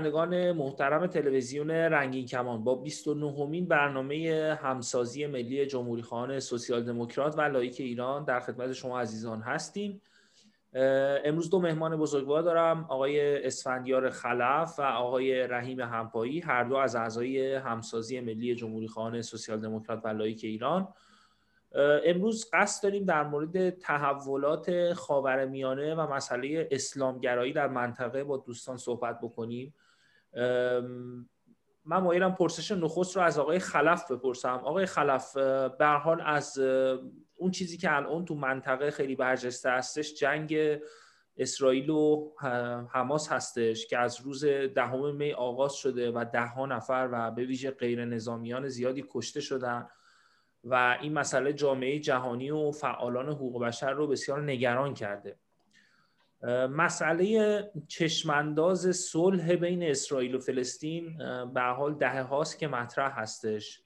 بینندگان محترم تلویزیون رنگین کمان با 29 مین برنامه همسازی ملی جمهوری خواهان سوسیال دموکرات و لایک ایران در خدمت شما عزیزان هستیم. امروز دو مهمان بزرگوار دارم آقای اسفندیار خلف و آقای رحیم همپایی هر دو از اعضای همسازی ملی جمهوری خواهان سوسیال دموکرات و لایک ایران. امروز قصد داریم در مورد تحولات خاورمیانه و مسئله اسلامگرایی در منطقه با دوستان صحبت بکنیم. من مایلم پرسش نخست رو از آقای خلف بپرسم. آقای خلف به حال از اون چیزی که الان تو منطقه خیلی برجسته هستش جنگ اسرائیل و حماس هستش که از روز دهم می آغاز شده و ده ها نفر و به ویژه غیر نظامیان زیادی کشته شدن و این مسئله جامعه جهانی و فعالان حقوق بشر رو بسیار نگران کرده. مسئله چشمانداز صلح بین اسرائیل و فلسطین به حال دهه هاست که مطرح هستش.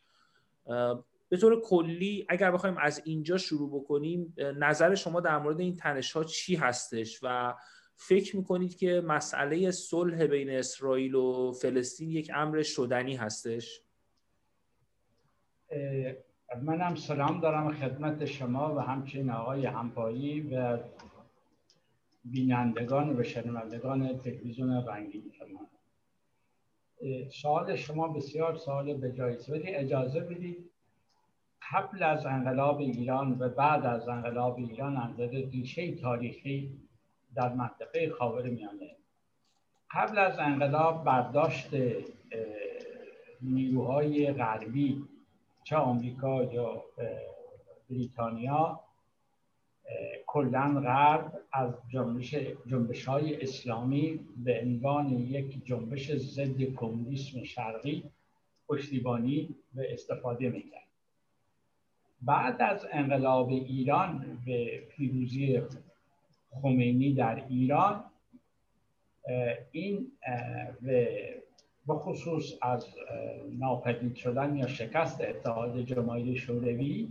به طور کلی اگر بخوایم از اینجا شروع بکنیم نظر شما در مورد این تنش ها چی هستش؟ و فکر می‌کنید که مسئله صلح بین اسرائیل و فلسطین یک امر شدنی هستش؟ منم سلام دارم خدمت شما و همچنین آقای همپایی و بینندگان و شنوندگان تلویزیون رنگین شما. سوال شما بسیار سوال به جایست ولی اجازه بدید قبل از انقلاب ایران و بعد از انقلاب ایران اندازه ریشه تاریخی در منطقه خاور میانه قبل از انقلاب برداشت نیروهای غربی چه آمریکا یا بریتانیا کلا غرب از جنبش جنبش های اسلامی به عنوان یک جنبش ضد کمونیسم شرقی پشتیبانی و استفاده می‌کرد. بعد از انقلاب ایران به پیروزی خمینی در ایران این به خصوص از ناپدید شدن یا شکست اتحاد جماهیر شوروی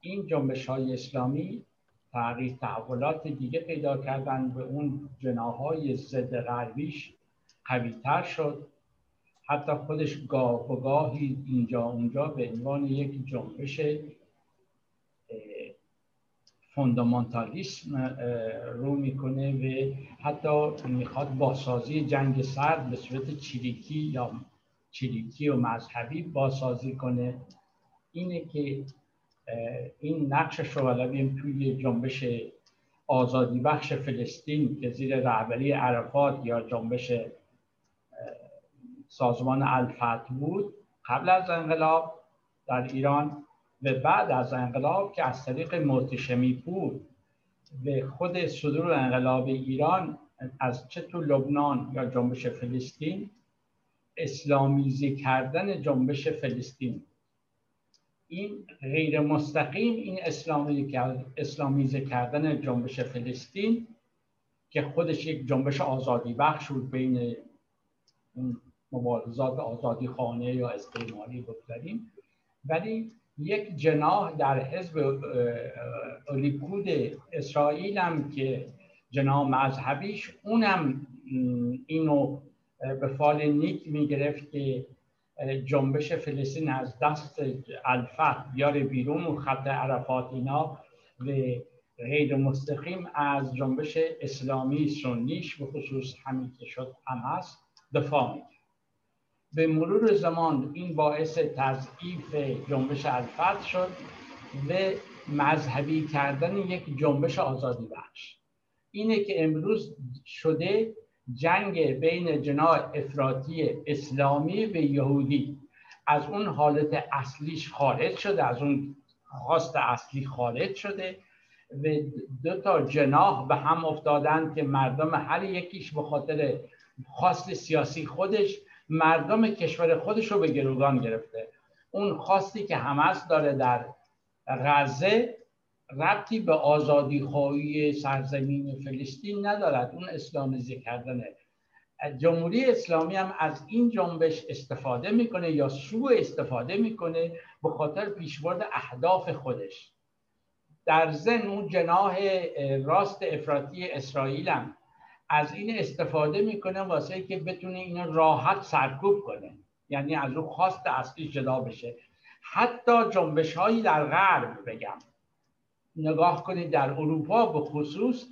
این جنبش های اسلامی تغییر تحولات دیگه پیدا کردن به اون جناهای ضد غربیش قویتر شد. حتی خودش گاه و گاهی اینجا اونجا به عنوان یک جنبش فوندامنتالیسم رو می‌کنه و حتی می‌خواد باسازی جنگ سرد به صورت چریکی یا چریکی و مذهبی باسازی کنه. اینه که این نقشش رو توی جنبش آزادی بخش فلسطین که زیر رهبری عرفات یا جنبش سازمان الفتح بود قبل از انقلاب در ایران و بعد از انقلاب که از طریق مرتشمی بود به خود صدور انقلاب ایران از چه تو لبنان یا جنبش فلسطین اسلامیزی کردن جنبش فلسطین این غیر مستقیم این اسلامیزه کردن جنبش فلسطین که خودش یک جنبش آزادی بخش بود بین مبارزات آزادی خانه یا استعماری بگذاریم. ولی یک جناح در حزب لیکود اسرائیل هم که جناح مذهبیش اونم اینو به فال نیک می‌گرفت که جنبش فلسطین از دست الفت بیاره بیرون و خط عرفات اینا و غیر مستقیم از جنبش اسلامی سنیش به خصوص همین که شد هست دفاع می‌کرد. به مرور زمان این باعث تضعیف جنبش الفت شد و مذهبی کردن یک جنبش آزادی بخش. اینه که امروز شده جنگ بین جناح افراطی اسلامی و یهودی. از اون حالت اصلیش خارج شده از اون خواست اصلی خارج شده و دو تا جناح به هم افتادن که مردم هر یکیش به خاطر خواست سیاسی خودش مردم کشور خودش رو به گروگان گرفته. اون خواستی که همس داره در غزه ربطی به آزادی خواهی سرزمین فلسطین ندارد. اون اسلامیزه کردنه. جمهوری اسلامی هم از این جنبش استفاده می‌کنه یا سوء استفاده می‌کنه به خاطر پیشبرد اهداف خودش. در زن اون جناح راست افراطی اسرائیل هم از این استفاده می‌کنه واسه که بتونه اینو راحت سرکوب کنه. یعنی از او خواست اصلی جدا بشه. حتی جنبش هایی در غرب بگم. نگاه کنید در اروپا به خصوص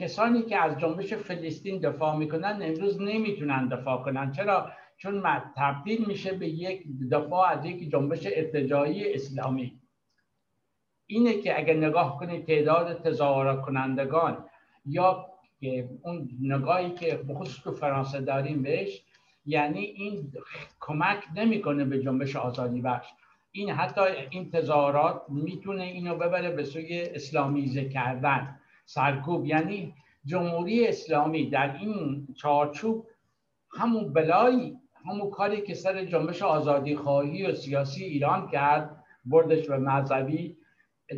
کسانی که از جنبش فلسطین دفاع می‌کنن امروز نمی‌تونن دفاع کنن. چرا؟ چون تبدیل میشه به یک دفاع از یک جنبش ارتجاعی اسلامی. اینه که اگر نگاه کنید تعداد تظاهرات کنندگان یا اون نگاهی که بخصوص تو فرانسه داریم بهش یعنی این کمک نمی‌کنه به جنبش آزادی بخش. این حتی این تظاهرات می‌تونه اینو ببره به سوی اسلامیزه کردن. سرکوب یعنی جمهوری اسلامی در این چارچوب همون بلایی همون کاری که سر جنبش آزادی خواهی و سیاسی ایران کرد بردش به مذهبی.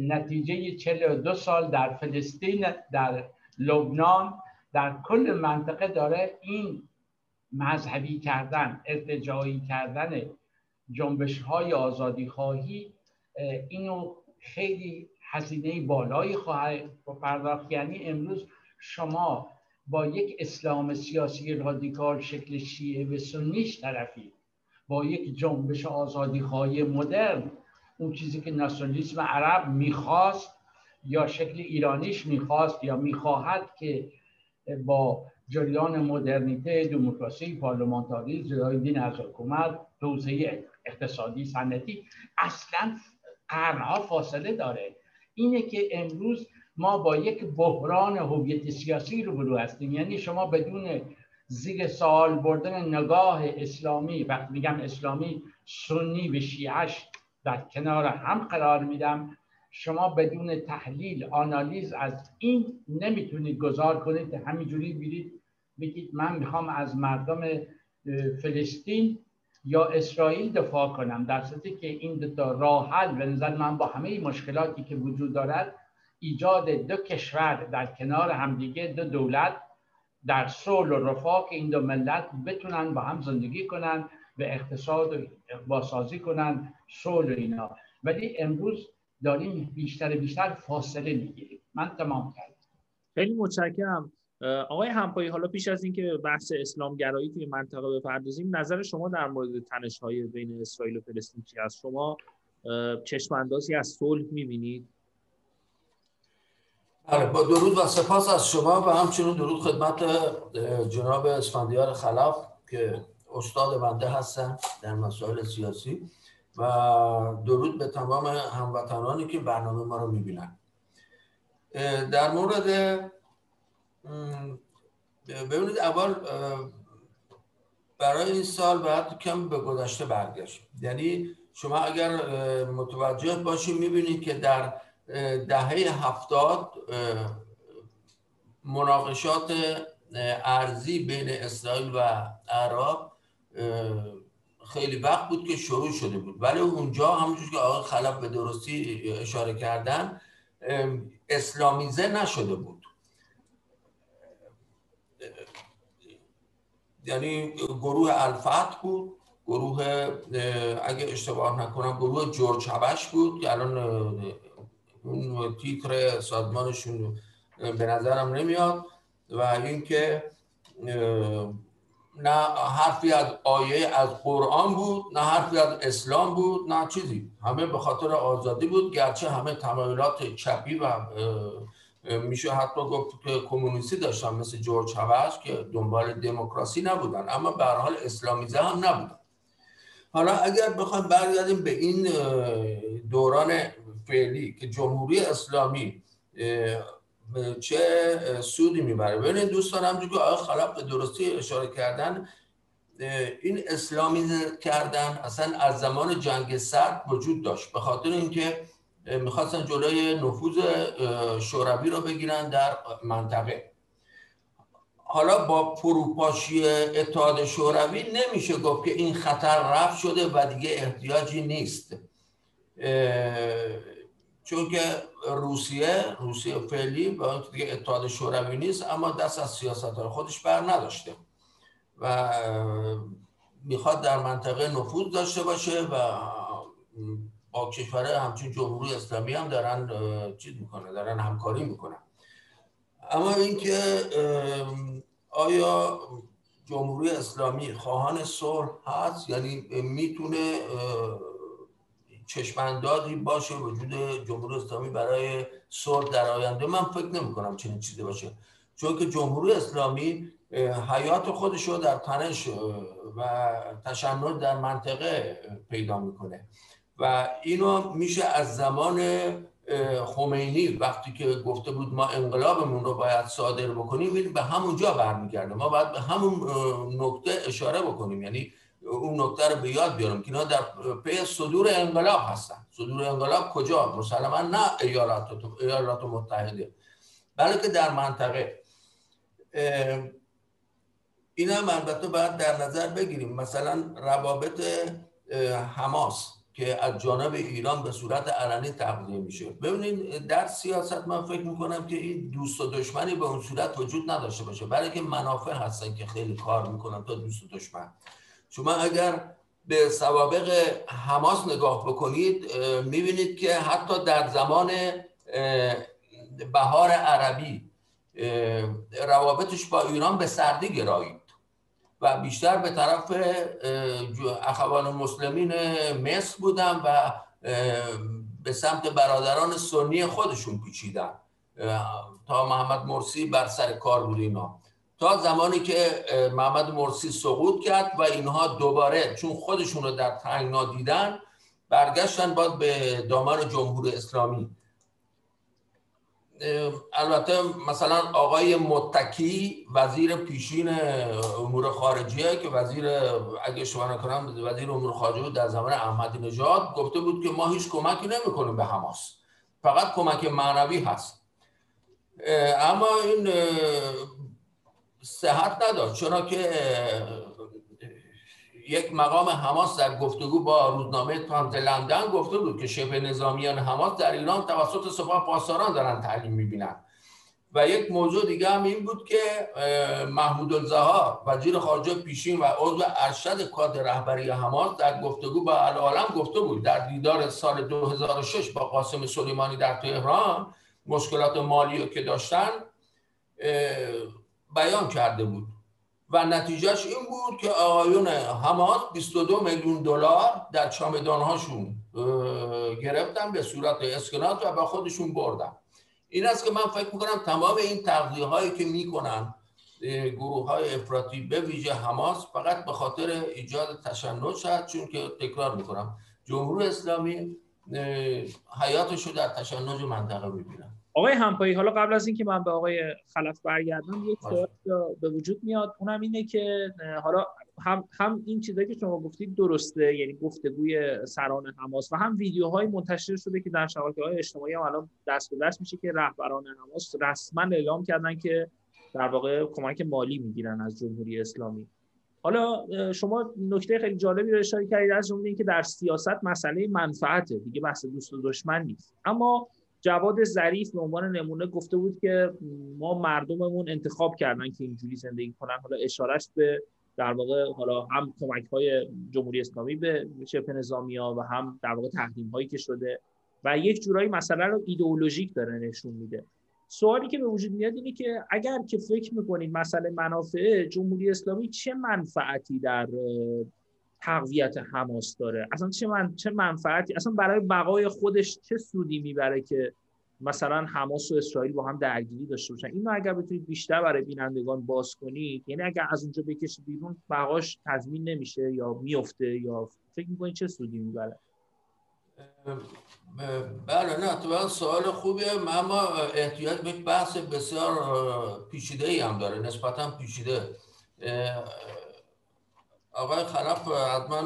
نتیجه 42 سال در فلسطین در لبنان در کل منطقه داره این مذهبی کردن ارتجاعی کردن جنبش های آزادی خواهی اینو خیلی هزینه بالایی خواهد پرداخت. یعنی امروز شما با یک اسلام سیاسی رادیکال شکل شیعه و سنیش طرفی با یک جنبش آزادی خواهی مدرن اون چیزی که ناسیونالیسم عرب می‌خواست یا شکل ایرانیش می‌خواست یا می‌خواهد که با جریان مدرنیته دموکراسی پارلمانتاریسم جدای دین از حکومت توسعه اقتصادی سنتی اصلا قرنها فاصله داره. اینه که امروز ما با یک بحران هویت سیاسی روبرو هستیم. یعنی شما بدون زیر سال بردن نگاه اسلامی وقتی میگم اسلامی سنی و شیعش در کنار هم قرار میدم. شما بدون تحلیل آنالیز از این نمی‌تونید گذار کنید. همینجوری بیرید بگید من می‌خوام از مردم فلسطین یا اسرائیل دفاع کنم در صورتی که این دو تا راه حل به نظر من با همه مشکلاتی که وجود دارد ایجاد دو کشور در کنار همدیگه دو دولت در صلح و رفاه که این دو ملت بتونن با هم زندگی کنن به اقتصاد باسازی کنن صلح و اینا. ولی امروز داریم بیشتر بیشتر فاصله می‌گیریم. من تمام کردم. خیلی متشکرم. آقای همپایی حالا پیش از اینکه بحث اسلامگرایی توی منطقه بپردازیم نظر شما در مورد تنش های بین اسرائیل و فلسطین چی از شما چشم اندازی از صلح می‌بینید؟ بله با درود و سپاس از شما و همچنین درود خدمت جناب اسفندیار خلاف که استاد بنده هستن در مسائل سیاسی و درود به تمام هموطنانی که برنامه ما رو می‌بینن. در مورد ببینید اول برای این سال باید کم به گذشته برگشت. یعنی شما اگر متوجه باشید می‌بینید که در دهه هفتاد مناقشات ارزی بین اسرائیل و عرب خیلی وقت بود که شروع شده بود. ولی اونجا همونجور که آقای خلف به درستی اشاره کردن اسلامیزه نشده بود. یعنی گروه الفت بود گروه اگه اشتباه نکنم گروه جورج هبش بود که الان اون تیتر سازمانشون به نظرم نمیاد و اینکه نه حرفی از آیه از قرآن بود نه حرفی از اسلام بود نه چیزی. همه به خاطر آزادی بود گرچه همه تمایلات چپی و میشه حتی گفت که کمونیستی داشتن مثل جورج هوش که دنبال دموکراسی نبودن اما به حال اسلامیزه هم نبودن. حالا اگر بخوایم برگردیم به این دوران فعلی که جمهوری اسلامی چه سودی می‌بره. ببینید دوستان همجور که آقای خلاف به درستی اشاره کردن این اسلامی کردن اصلا از زمان جنگ سرد وجود داشت. به خاطر اینکه می‌خواستن جلوی نفوذ شوروی رو بگیرن در منطقه. حالا با فروپاشی اتحاد شوروی نمیشه گفت که این خطر رفت شده و دیگه احتیاجی نیست. چون که روسیه روسیه فعلی با دیگه اتحاد شوروی نیست اما دست از سیاست خودش بر نداشته. و می‌خواد در منطقه نفوذ داشته باشه و با کشور همچین جمهوری اسلامی هم دارن چیز می‌کنه دارن همکاری می‌کنن. اما اینکه آیا جمهوری اسلامی خواهان صلح هست؟ یعنی می‌تونه چشماندازی باشه وجود جمهوری اسلامی برای صلح در آینده؟ من فکر نمی کنم چنین چیزی باشه. چون که جمهوری اسلامی حیات خودش رو در تنش و تشنج در منطقه پیدا می‌کنه. و اینو میشه از زمان خمینی وقتی که گفته بود ما انقلابمون رو باید صادر بکنیم به همونجا برمیگرده. ما باید به همون نکته اشاره بکنیم. یعنی اون نکته رو به یاد بیارم که اینا در پی صدور انقلاب هستن. صدور انقلاب کجا؟ مسلما نه ایالات ایالات متحده. بلکه در منطقه. این هم البته باید در نظر بگیریم. مثلا روابط حماس. که از جانب ایران به صورت علنی تقضیه میشه. ببینید در سیاست من فکر می‌کنم که این دوست و دشمنی به اون صورت وجود نداشته باشه. برای که منافع هستن که خیلی کار می‌کنن تا دوست و دشمن. شما اگر به سوابق حماس نگاه بکنید می‌بینید که حتی در زمان بهار عربی روابطش با ایران به سردی گرایید و بیشتر به طرف اخوان مسلمین مصر بودن و به سمت برادران سنی خودشون پیچیدن. تا محمد مرسی بر سر کار بود اینا. تا زمانی که محمد مرسی سقوط کرد و اینها دوباره چون خودشون رو در تنگنا دیدن برگشتن باید به دامن جمهور اسلامی. البته مثلا آقای متکی وزیر پیشین امور خارجیه که وزیر اگه اشتباه نکنم وزیر امور خارجه بود در زمان احمدی نژاد گفته بود که ما هیچ کمکی نمی‌کنیم به حماس. فقط کمک معنوی هست. اما این صحت نداشت چرا که یک مقام حماس در گفتگو با روزنامه تانت لندن گفته بود که شبه نظامیان حماس در ایران توسط سپاه پاسداران دارن تعلیم می‌بینن. و یک موضوع دیگه هم این بود که محمود الزهار وزیر خارجه پیشین و عضو ارشد کادر رهبری حماس در گفتگو با العالم گفته بود در دیدار سال 2006 با قاسم سلیمانی در تهران مشکلات مالی که داشتن بیان کرده بود. و نتیجهش این بود که آقایون حماس 22 میلیون دلار در چامدانهاشون گرفتن به صورت اسکنات و به خودشون بردن. این است که من فکر می‌کنم تمام این تغذیه هایی که می‌کنن گروه های افراطی به ویژه حماس فقط به خاطر ایجاد تشنج شد چون که تکرار می‌کنم جمهوری اسلامی حیاتش رو در تشنج منطقه می‌بینن آقای همپایی حالا قبل از اینکه من به آقای خلف برگردم یک سوال به وجود میاد. اونم اینه که حالا هم هم این چیزایی که شما گفتید درسته یعنی گفتگوی سران حماس و هم ویدیوهای منتشر شده که در های اجتماعی هم الان دست به دست میشه که رهبران حماس رسما اعلام کردن که در واقع کمک مالی می‌گیرن از جمهوری اسلامی. حالا شما نکته خیلی جالبی رو اشاره کردید از جمله اینکه در سیاست مسئله منفعته. دیگه بحث دوست و دشمن نیست. اما جواد ظریف به عنوان نمونه گفته بود که ما مردممون انتخاب کردن که اینجوری زندگی کنن. حالا اشارش به در واقع حالا هم کمک های جمهوری اسلامی به شبه نظامی ها و هم در واقع تحریم هایی که شده و یک جورایی مسئله رو ایدئولوژیک داره نشون میده. سوالی که به وجود میاد اینه که اگر که فکر می‌کنید مسئله منافع جمهوری اسلامی چه منفعتی در تقویت حماس داره. اصلا چه من چه منفعتی؟ اصلا برای بقای خودش چه سودی می‌بره که مثلا حماس و اسرائیل با هم درگیری داشته باشن؟ اینو اگر بتونید بیشتر برای بینندگان باز کنید یعنی اگر از اونجا بکشه بیرون بقاش تضمین نمیشه یا میفته یا فکر می‌کنید چه سودی می‌بره؟ بله نه تو سوال خوبیه اما احتیاط به بحث بسیار پیچیده ای هم داره نسبتا پیچیده. آقای خلف حتما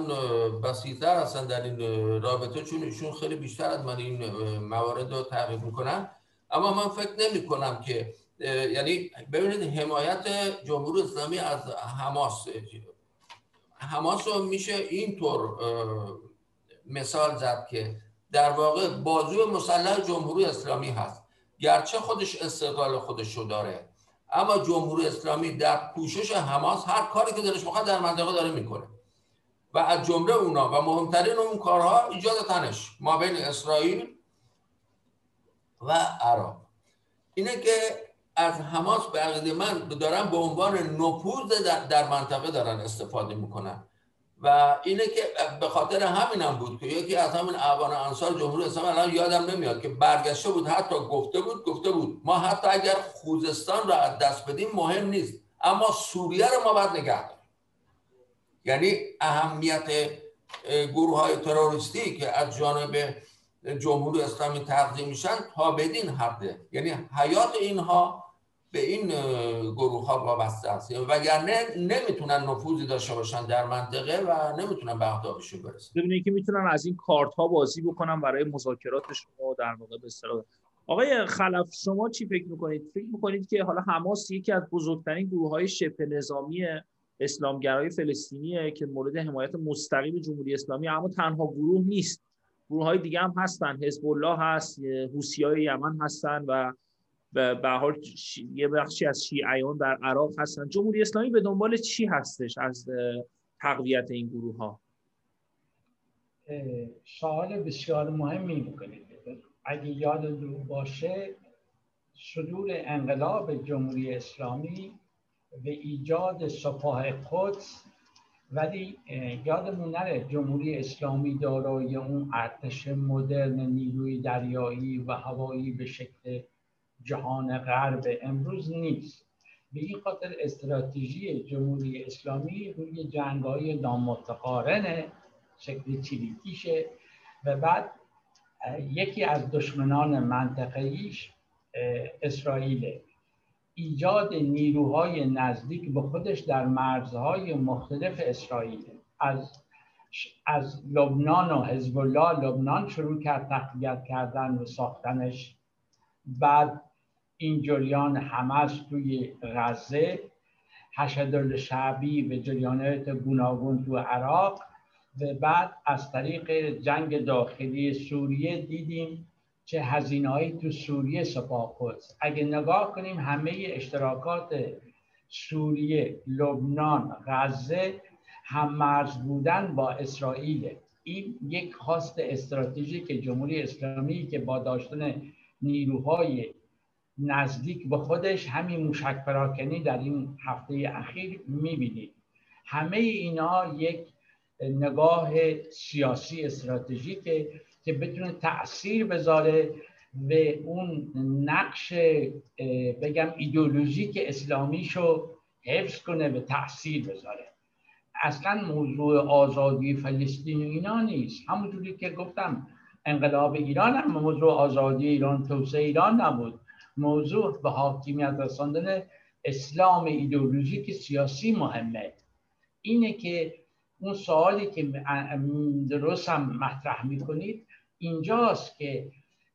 بسیطتر هستن در این رابطه چون ایشون خیلی بیشتر از من این موارد رو تعریف می‌کنن. اما من فکر نمی کنم که یعنی ببینید حمایت جمهوری اسلامی از حماس حماس رو میشه اینطور مثال زد که در واقع بازو مسلح جمهوری اسلامی هست. گرچه خودش استقلال خودش رو داره. اما جمهوری اسلامی در پوشش حماس هر کاری که دلش بخواد در منطقه داره می‌کنه. و از جمله اونا و مهمترین اون کارها ایجاد تنش ما بین اسرائیل و عرب اینه که از حماس به عقیده من دارن به عنوان نفوذ در منطقه دارن استفاده می‌کنن. و اینه که به خاطر همینم هم بود که یکی از همین اعوان انصار جمهوری اسلامی الان یادم نمیاد که برگشته بود حتی گفته بود گفته بود ما حتی اگر خوزستان را از دست بدیم مهم نیست اما سوریه رو ما باید نگه داریم. یعنی اهمیت گروه های تروریستی که از جانب جمهوری اسلامی تقدیم میشن تا بدین حده. یعنی حیات اینها به این گروه ها وابسته است. وگرنه نمی‌تونن نفوذی داشته باشن در منطقه و نمی‌تونن به اهدافشون برسن. ببینید که می‌تونن از این کارت ها بازی بکنن برای مذاکرات شما در واقع به اصطلاح. آقای خلف شما چی فکر می‌کنید؟ فکر می‌کنید که حالا حماس یکی از بزرگترین گروه های شبه نظامی اسلامگرای فلسطینیه که مورد حمایت مستقیم جمهوری اسلامی اما تنها گروه نیست. گروه های دیگه هم هستن. حزب الله هست حوسی های یمن هستن و به حال یه بخشی از شیعیان در عراق هستن. جمهوری اسلامی به دنبال چی هستش از تقویت این گروه ها سوال بسیار مهمی می‌کنید اگه یاد باشه صدور انقلاب جمهوری اسلامی به ایجاد سپاه قدس ولی یادمون نره جمهوری اسلامی دارای اون ارتش مدرن نیروی دریایی و هوایی به شکل جهان غرب امروز نیست. به این خاطر استراتژی جمهوری اسلامی روی جنگ های نامتقارن شکل چریکیشه و بعد یکی از دشمنان منطقهیش اسرائیل ایجاد نیروهای نزدیک به خودش در مرزهای مختلف اسرائیل. از از لبنان و حزب الله لبنان شروع کرد تقویت کردن و ساختنش. بعد این جریان حماس توی غزه حشد شعبی به جریانات گوناگون تو عراق و بعد از طریق جنگ داخلی سوریه دیدیم چه هزینه تو سوریه سپاه قدس اگه نگاه کنیم همه اشتراکات سوریه لبنان غزه هم مرز بودن با اسرائیل. این یک خواست استراتژیک جمهوری اسلامی که با داشتن نیروهای نزدیک به خودش همین موشک پراکنی در این هفته اخیر می‌بینید همه اینا یک نگاه سیاسی استراتژیکه که بتونه تاثیر بذاره به اون نقش بگم ایدولوژیک اسلامیشو حفظ کنه به تاثیر بذاره. اصلا موضوع آزادی فلسطین اینا نیست. همونجوری که گفتم انقلاب ایران هم موضوع آزادی ایران توسعه ایران نبود. موضوع به حاکمیت رساندن اسلام ایدئولوژیک سیاسی مهمه. اینه که اون سوالی که درست هم مطرح می‌کنید اینجاست که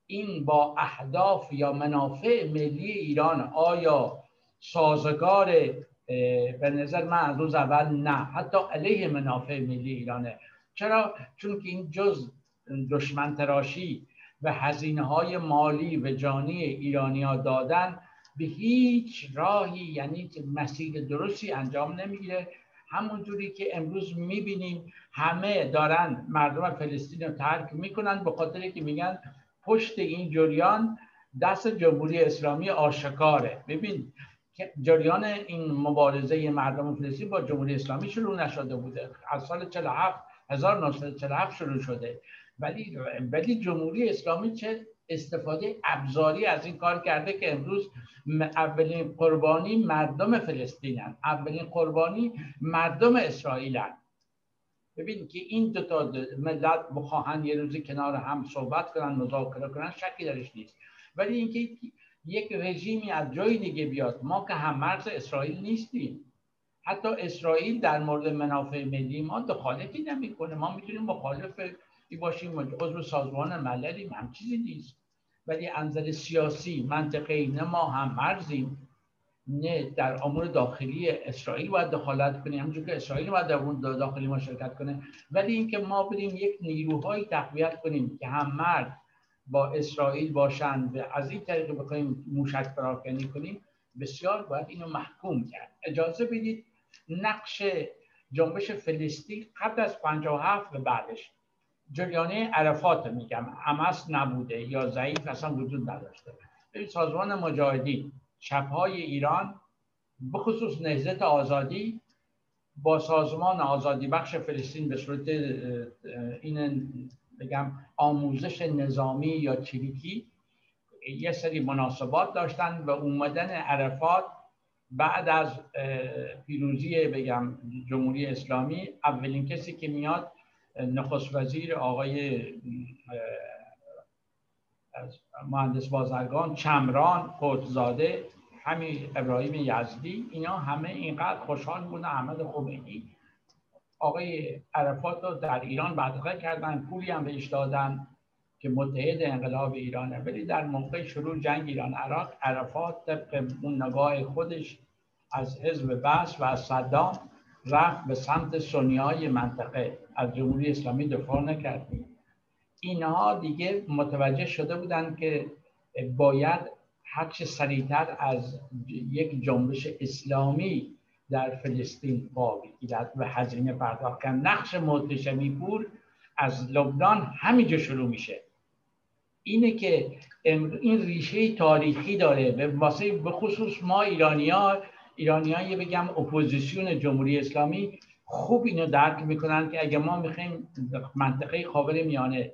این با اهداف یا منافع ملی ایران آیا سازگار به نظر من از روز اول نه حتی علیه منافع ملی ایرانه. چرا؟ چون که این جز دشمن تراشی و هزینه های مالی و جانی ایرانی ها دادن به هیچ راهی یعنی مسیر درستی انجام نمی‌گیره. همونجوری که امروز می‌بینیم همه دارن مردم فلسطین رو ترک می‌کنن به خاطر که میگن پشت این جریان دست جمهوری اسلامی آشکاره. ببین جریان این مبارزه مردم فلسطین با جمهوری اسلامی شروع نشده بوده. از سال 47 1947 شروع شده. ولی ولی جمهوری اسلامی چه استفاده ابزاری از این کار کرده که امروز اولین قربانی مردم فلسطینن. اولین قربانی مردم اسرائیلن. ببین که این دو تا ملت بخواهن یه روزی کنار هم صحبت کنن مذاکره کنن شکی درش نیست. ولی اینکه یک رژیمی از جای دیگه بیاد ما که هم مرز اسرائیل نیستیم. حتی اسرائیل در مورد منافع ملی ما دخالتی نمی‌کنه. ما می‌تونیم مخالف باشیم عضو سازمان مللی هم چیزی نیست. ولی انزل سیاسی منطقه نه ما هم مرزیم. نه در امور داخلی اسرائیل باید دخالت کنیم. همونجور که اسرائیل باید در اون داخلی ما شرکت کنه. ولی اینکه ما بریم یک نیروهایی تقویت کنیم که هم مرد با اسرائیل باشند و از این طریق بخوایم موشک پراکنی کنیم بسیار باید اینو محکوم کرد. اجازه بدید نقش جنبش فلسطین قبل از 57 و بعدش جریانه عرفات میگم. همس نبوده یا ضعیف اصلا وجود نداشته. سازمان مجاهدین چپهای ایران بخصوص نهزت آزادی با سازمان آزادی بخش فلسطین به صورت این بگم آموزش نظامی یا چریکی یه سری مناسبات داشتن و اومدن عرفات بعد از پیروزی بگم جمهوری اسلامی اولین کسی که میاد نخست وزیر آقای مهندس بازرگان چمران خودزاده همین ابراهیم یزدی اینا همه اینقدر خوشحال بودن احمد خمینی آقای عرفات رو در ایران بدقه کردن پولی هم بهش دادن که متحد انقلاب ایرانه. ولی در موقع شروع جنگ ایران عراق عرفات طبق اون نگاه خودش از حزب بس و از صدام رفت به سمت سنی منطقه. از جمهوری اسلامی دفاع نکردیم. اینها دیگه متوجه شده بودند که باید هرچه سریعتر از یک جنبش اسلامی در فلسطین پا بگیرد و هزینه پرداخت کرد نقش محتشمی پور از لبنان همینجا شروع میشه. اینه که این ریشه تاریخی داره به واسه به خصوص ما ایرانی ها ایرانی بگم اپوزیسیون جمهوری اسلامی خوب اینو درک می‌کنن که اگه ما می‌خوایم منطقه خاور میانه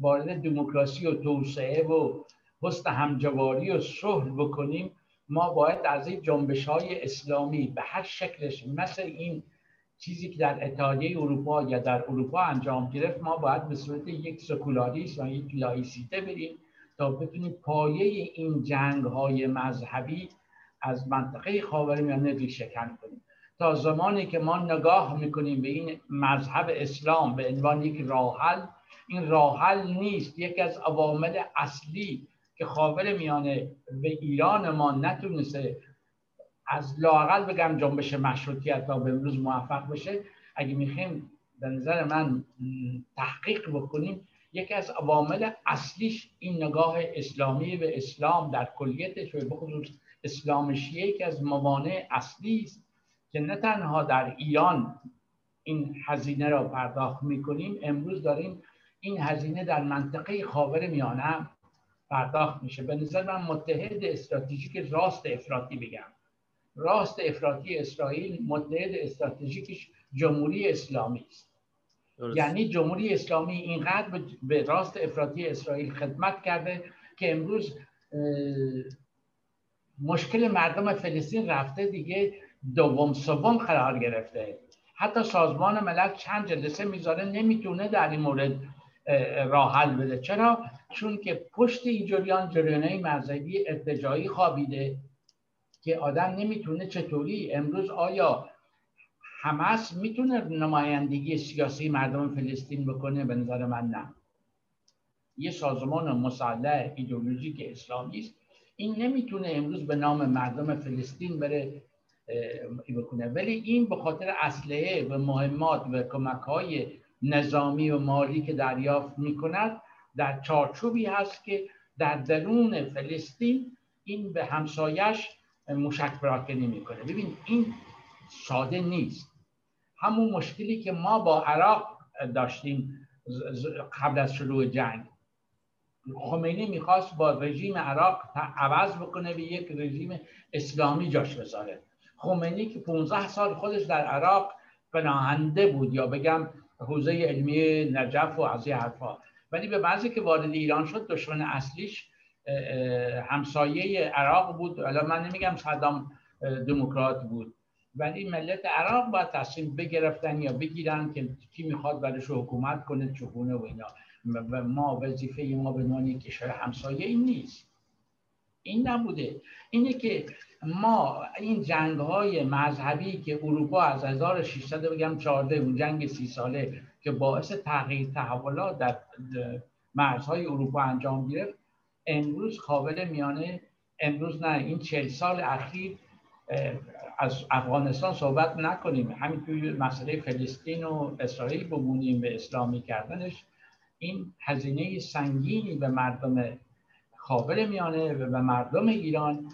وارد دموکراسی و توسعه و حسن همجواری و صلح بکنیم ما باید از این جنبش های اسلامی به هر شکلش مثل این چیزی که در اتحادیه اروپا یا در اروپا انجام گرفت ما باید به صورت یک سکولاریسم و یک لایسیته بریم تا بتونیم پایه این جنگ های مذهبی از منطقه خاورمیانه ریشه کن کنیم. تا زمانی که ما نگاه می‌کنیم به این مذهب اسلام به عنوان یک راحل این راحل نیست. یکی از عوامل اصلی که خاور میانه به ایران ما نتونسته از لاقل بگم جنبش مشروطیت تا به امروز موفق بشه اگه می‌خوایم به نظر من تحقیق بکنیم یکی از عوامل اصلیش این نگاه اسلامی به اسلام در کلیتش و بخصوص اسلام شیعه یکی از موانع اصلی است که نه تنها در ایران این هزینه را پرداخت می‌کنیم امروز داریم این هزینه در منطقه خاور میانه پرداخت میشه. به نظر من متحد استراتژیک راست افراطی بگم. راست افراطی اسرائیل متحد استراتژیکش جمهوری اسلامی است. یعنی جمهوری اسلامی اینقدر به راست افراطی اسرائیل خدمت کرده که امروز مشکل مردم فلسطین رفته دیگه دوم سوم قرار گرفته. حتی سازمان ملل چند جلسه می‌ذاره نمی‌تونه در این مورد راه حل بده. چرا؟ چون که پشت این جریان جریانه مذهبی ارتجایی خوابیده که آدم نمی‌تونه چطوری امروز آیا حماس می‌تونه نمایندگی سیاسی مردم فلسطین بکنه؟ به نظر من نه. یه سازمان مسلح ایدئولوژیک اسلامی است این نمی‌تونه امروز به نام مردم فلسطین بره بکنه. ولی این به خاطر اسلحه و مهمات و کمک های نظامی و مالی که دریافت می‌کند در چارچوبی هست که در درون فلسطین این به همسایش مشک پراکنی می‌کنه ببین این ساده نیست. همون مشکلی که ما با عراق داشتیم قبل از شروع جنگ. خمینی می‌خواست با رژیم عراق عوض بکنه به یک رژیم اسلامی جاش بذاره. خمینی که 15 سال خودش در عراق پناهنده بود یا بگم حوزه علمی نجف و از این حرفا. ولی به بعضی که وارد ایران شد دشمن اصلیش همسایه عراق بود. الان من نمیگم صدام دموکرات بود. ولی ملت عراق باید تصمیم بگرفتن یا بگیرن که کی می‌خواد برش حکومت کنه چگونه و اینا. و ما وظیفه ما به عنوان کشور همسایه این نیست. این نبوده. اینه که ما این جنگ های مذهبی که اروپا از 1600 بگم 14 اون جنگ سی ساله که باعث تغییر تحولات در مرزهای اروپا انجام گرفت امروز خاور میانه امروز نه این چهل سال اخیر از افغانستان صحبت نکنیم. همین توی مسئله فلسطین و اسرائیل بمونیم به اسلامی کردنش. این هزینه سنگینی به مردم خاور میانه و به مردم ایران.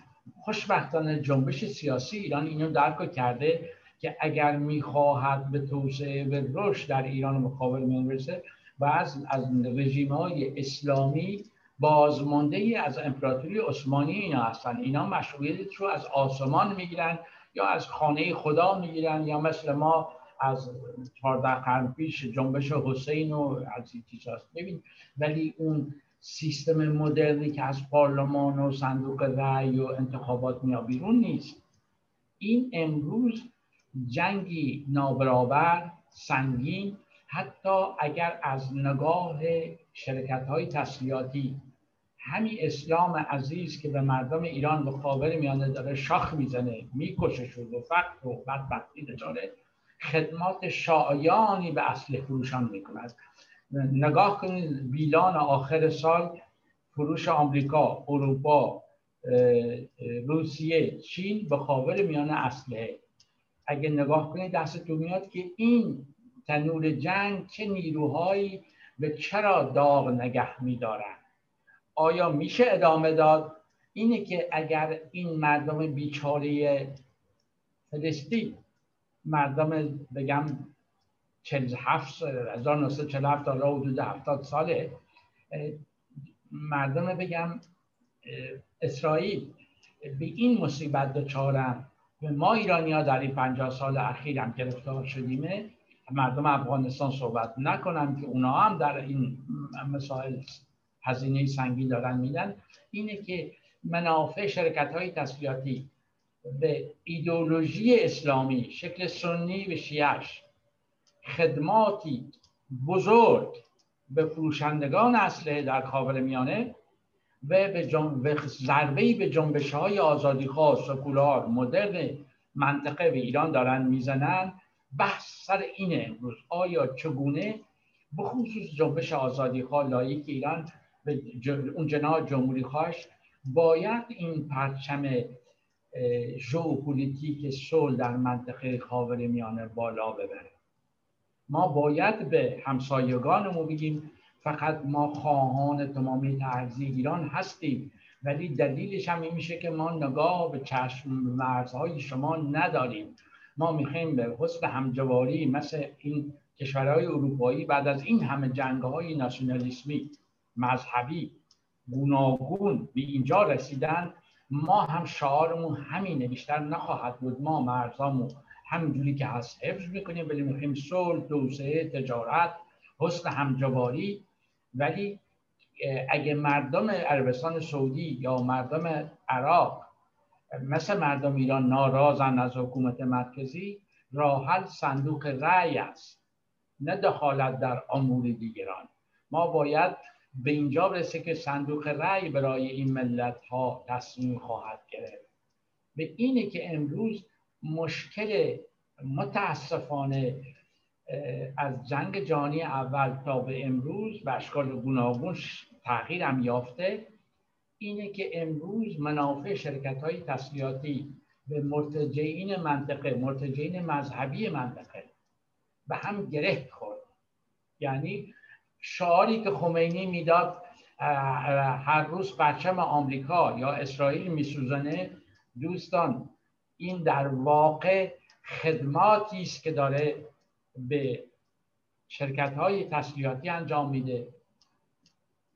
خوشبختانه جنبش سیاسی ایران اینو درک کرده که اگر می‌خواهد به توسعه به رشد در ایران مقابل میانه برسه و از, از رژیم های اسلامی بازمانده ای از امپراتوری عثمانی اینا هستن. اینا مشروعیت رو از آسمان می‌گیرن یا از خانه خدا می‌گیرن یا مثل ما از 14 قرن پیش جنبش حسین و از چیزاست ببین ولی اون سیستم مدرنی که از پارلمان و صندوق رأی و انتخابات میاد بیرون نیست. این امروز جنگی نابرابر سنگین حتی اگر از نگاه شرکت های تسلیحاتی. همین اسلام عزیز که به مردم ایران و خاور میانه داره شاخ می‌زنه می‌کشه و فقر و بدبختی دچاره خدمات شایانی به اصل فروشان می‌کند نگاه کنید بیلان آخر سال فروش آمریکا اروپا روسیه چین به خاور میان اسلحه اگه نگاه کنید دستتون میاد که این تنور جنگ چه نیروهایی به چرا داغ نگه میدارن. آیا میشه ادامه داد؟ اینه که اگر این مردم بیچاره فلسطین مردم بگم 47 1947 تا حدود 70 ساله. مردم بگم اسرائیل به این مصیبت دچارن و ما ایرانی ها در این 50 سال اخیر هم گرفتار شدیمه. مردم افغانستان صحبت نکنم که اونا هم در این مسائل هزینه سنگی دارن میدن. اینه که منافع شرکت های تسلیحاتی به ایدولوژی اسلامی شکل سنی و شیعش خدماتی بزرگ به فروشندگان اسلحه در خاور میانه و به. ضربه به جنبش های آزادی خواه سکولار مدرن منطقه و ایران دارن می‌زنن بحث سر اینه امروز آیا چگونه به خصوص جنبش آزادی خواه لایک ایران به اون جناح جمهوری خواهش باید این پرچم ژئوپلیتیک صلح در منطقه خاور میانه بالا ببره. ما باید به همسایگانمون بگیم فقط ما خواهان تمامی ارزی ایران هستیم ولی دلیلش هم این میشه که ما نگاه به چشم مرزهای شما نداریم. ما می‌خوایم به حسن همجواری مثل این کشورهای اروپایی بعد از این همه جنگ های ناسیونالیسمی مذهبی گوناگون به اینجا رسیدن ما هم شعارمون همینه بیشتر نخواهد بود. ما مرزامون همینجوری که هست حفظ می‌کنیم ولی می‌خوایم صلح توسعه تجارت حسن همجواری. ولی اگه مردم عربستان سعودی یا مردم عراق مثل مردم ایران ناراضن از حکومت مرکزی راحل صندوق رأی است. نه دخالت در امور دیگران. ما باید به اینجا برسه که صندوق رأی برای این ملت ها تصمیم خواهد گرفت. به اینه که امروز مشکل متاسفانه از جنگ جهانی اول تا به امروز به اشکال گوناگون تغییر هم یافته. اینه که امروز منافع شرکت های تسلیحاتی به مرتجعین منطقه مرتجعین مذهبی منطقه به هم گره خورد. یعنی شعاری که خمینی می‌داد هر روز پرچم آمریکا یا اسرائیل میسوزنه دوستان این در واقع خدماتی است که داره به شرکت های تسلیحاتی انجام میده.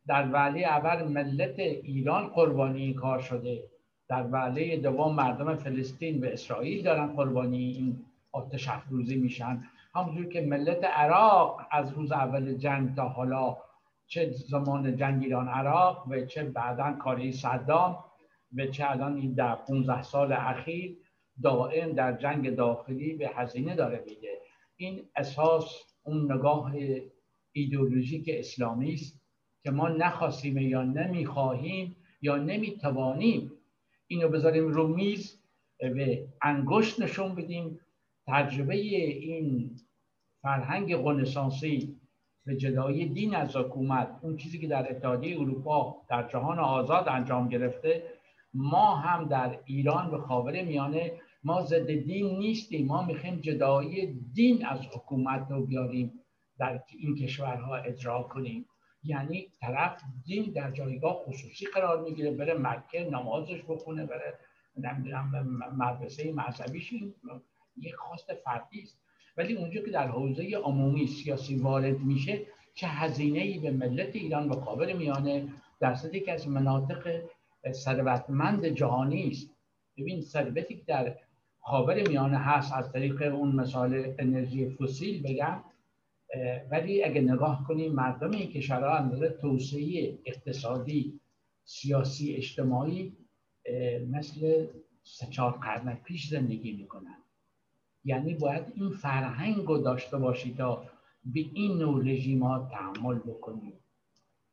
در وعله اول ملت ایران قربانی این کار شده. در وعله دوم مردم فلسطین به اسرائیل دارن قربانی این آتش افروزی میشن. همونجور که ملت عراق از روز اول جنگ تا حالا چه زمان جنگ ایران عراق و چه بعدا کاری صدام و چه الان این در 15 سال اخیر دائم در جنگ داخلی به هزینه داره میده. این اساس اون نگاه ایدئولوژیک اسلامی است که ما نخواستیم یا نمی‌خواهیم یا نمی‌توانیم اینو بذاریم رو میز و انگشت نشون بدیم تجربه این فرهنگ قنسانسی به جدایی دین از حکومت اون چیزی که در اتحادیه اروپا در جهان آزاد انجام گرفته ما هم در ایران به خاور میانه ما ضد دین نیستیم ما می‌خوایم جدایی دین از حکومت رو بیاریم در این کشورها اجرا کنیم. یعنی طرف دین در جایگاه خصوصی قرار می‌گیره بره مکه نمازش بخونه بره نمی‌دونم مدرسه مذهبیش یک خواست فردی است. ولی اونجا که در حوزه عمومی سیاسی وارد میشه چه هزینه ای به ملت ایران به قابل میانه در که از مناطق ثروتمند جهانی است. ببین ثروتی که در خاور میانه هست از طریق اون مثال انرژی فسیل بگم ولی اگه نگاه کنیم مردم این کشورها اندازه توسعه اقتصادی سیاسی اجتماعی مثل سه چهار قرن پیش زندگی می‌کنن. یعنی باید این فرهنگ رو داشته باشید تا به این نوع رژیم تحمل بکنید.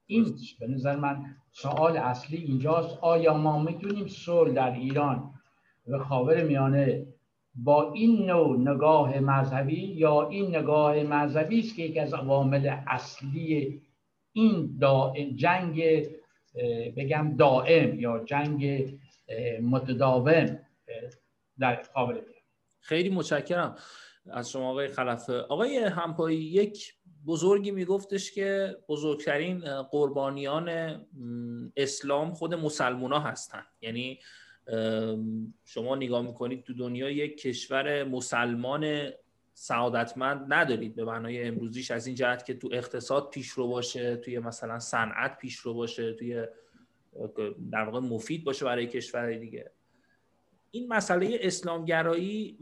این به نظر من سوال اصلی اینجاست. آیا ما می‌تونیم صلح در ایران و خاور میانه با این نوع نگاه مذهبی یا این نگاه مذهبی است که یکی از عوامل اصلی این جنگ بگم دائم یا جنگ متداوم در خاور خیلی متشکرم از شما آقای خلفه. آقای همپایی یک بزرگی میگفتش که بزرگترین قربانیان اسلام خود مسلمونا هستن. یعنی شما نگاه می‌کنید تو دنیا یک کشور مسلمان سعادتمند ندارید. به معنای امروزیش از این جهت که تو اقتصاد پیشرو باشه توی مثلا صنعت پیشرو باشه توی در واقع مفید باشه برای کشور دیگه. این مسئله اسلامگرایی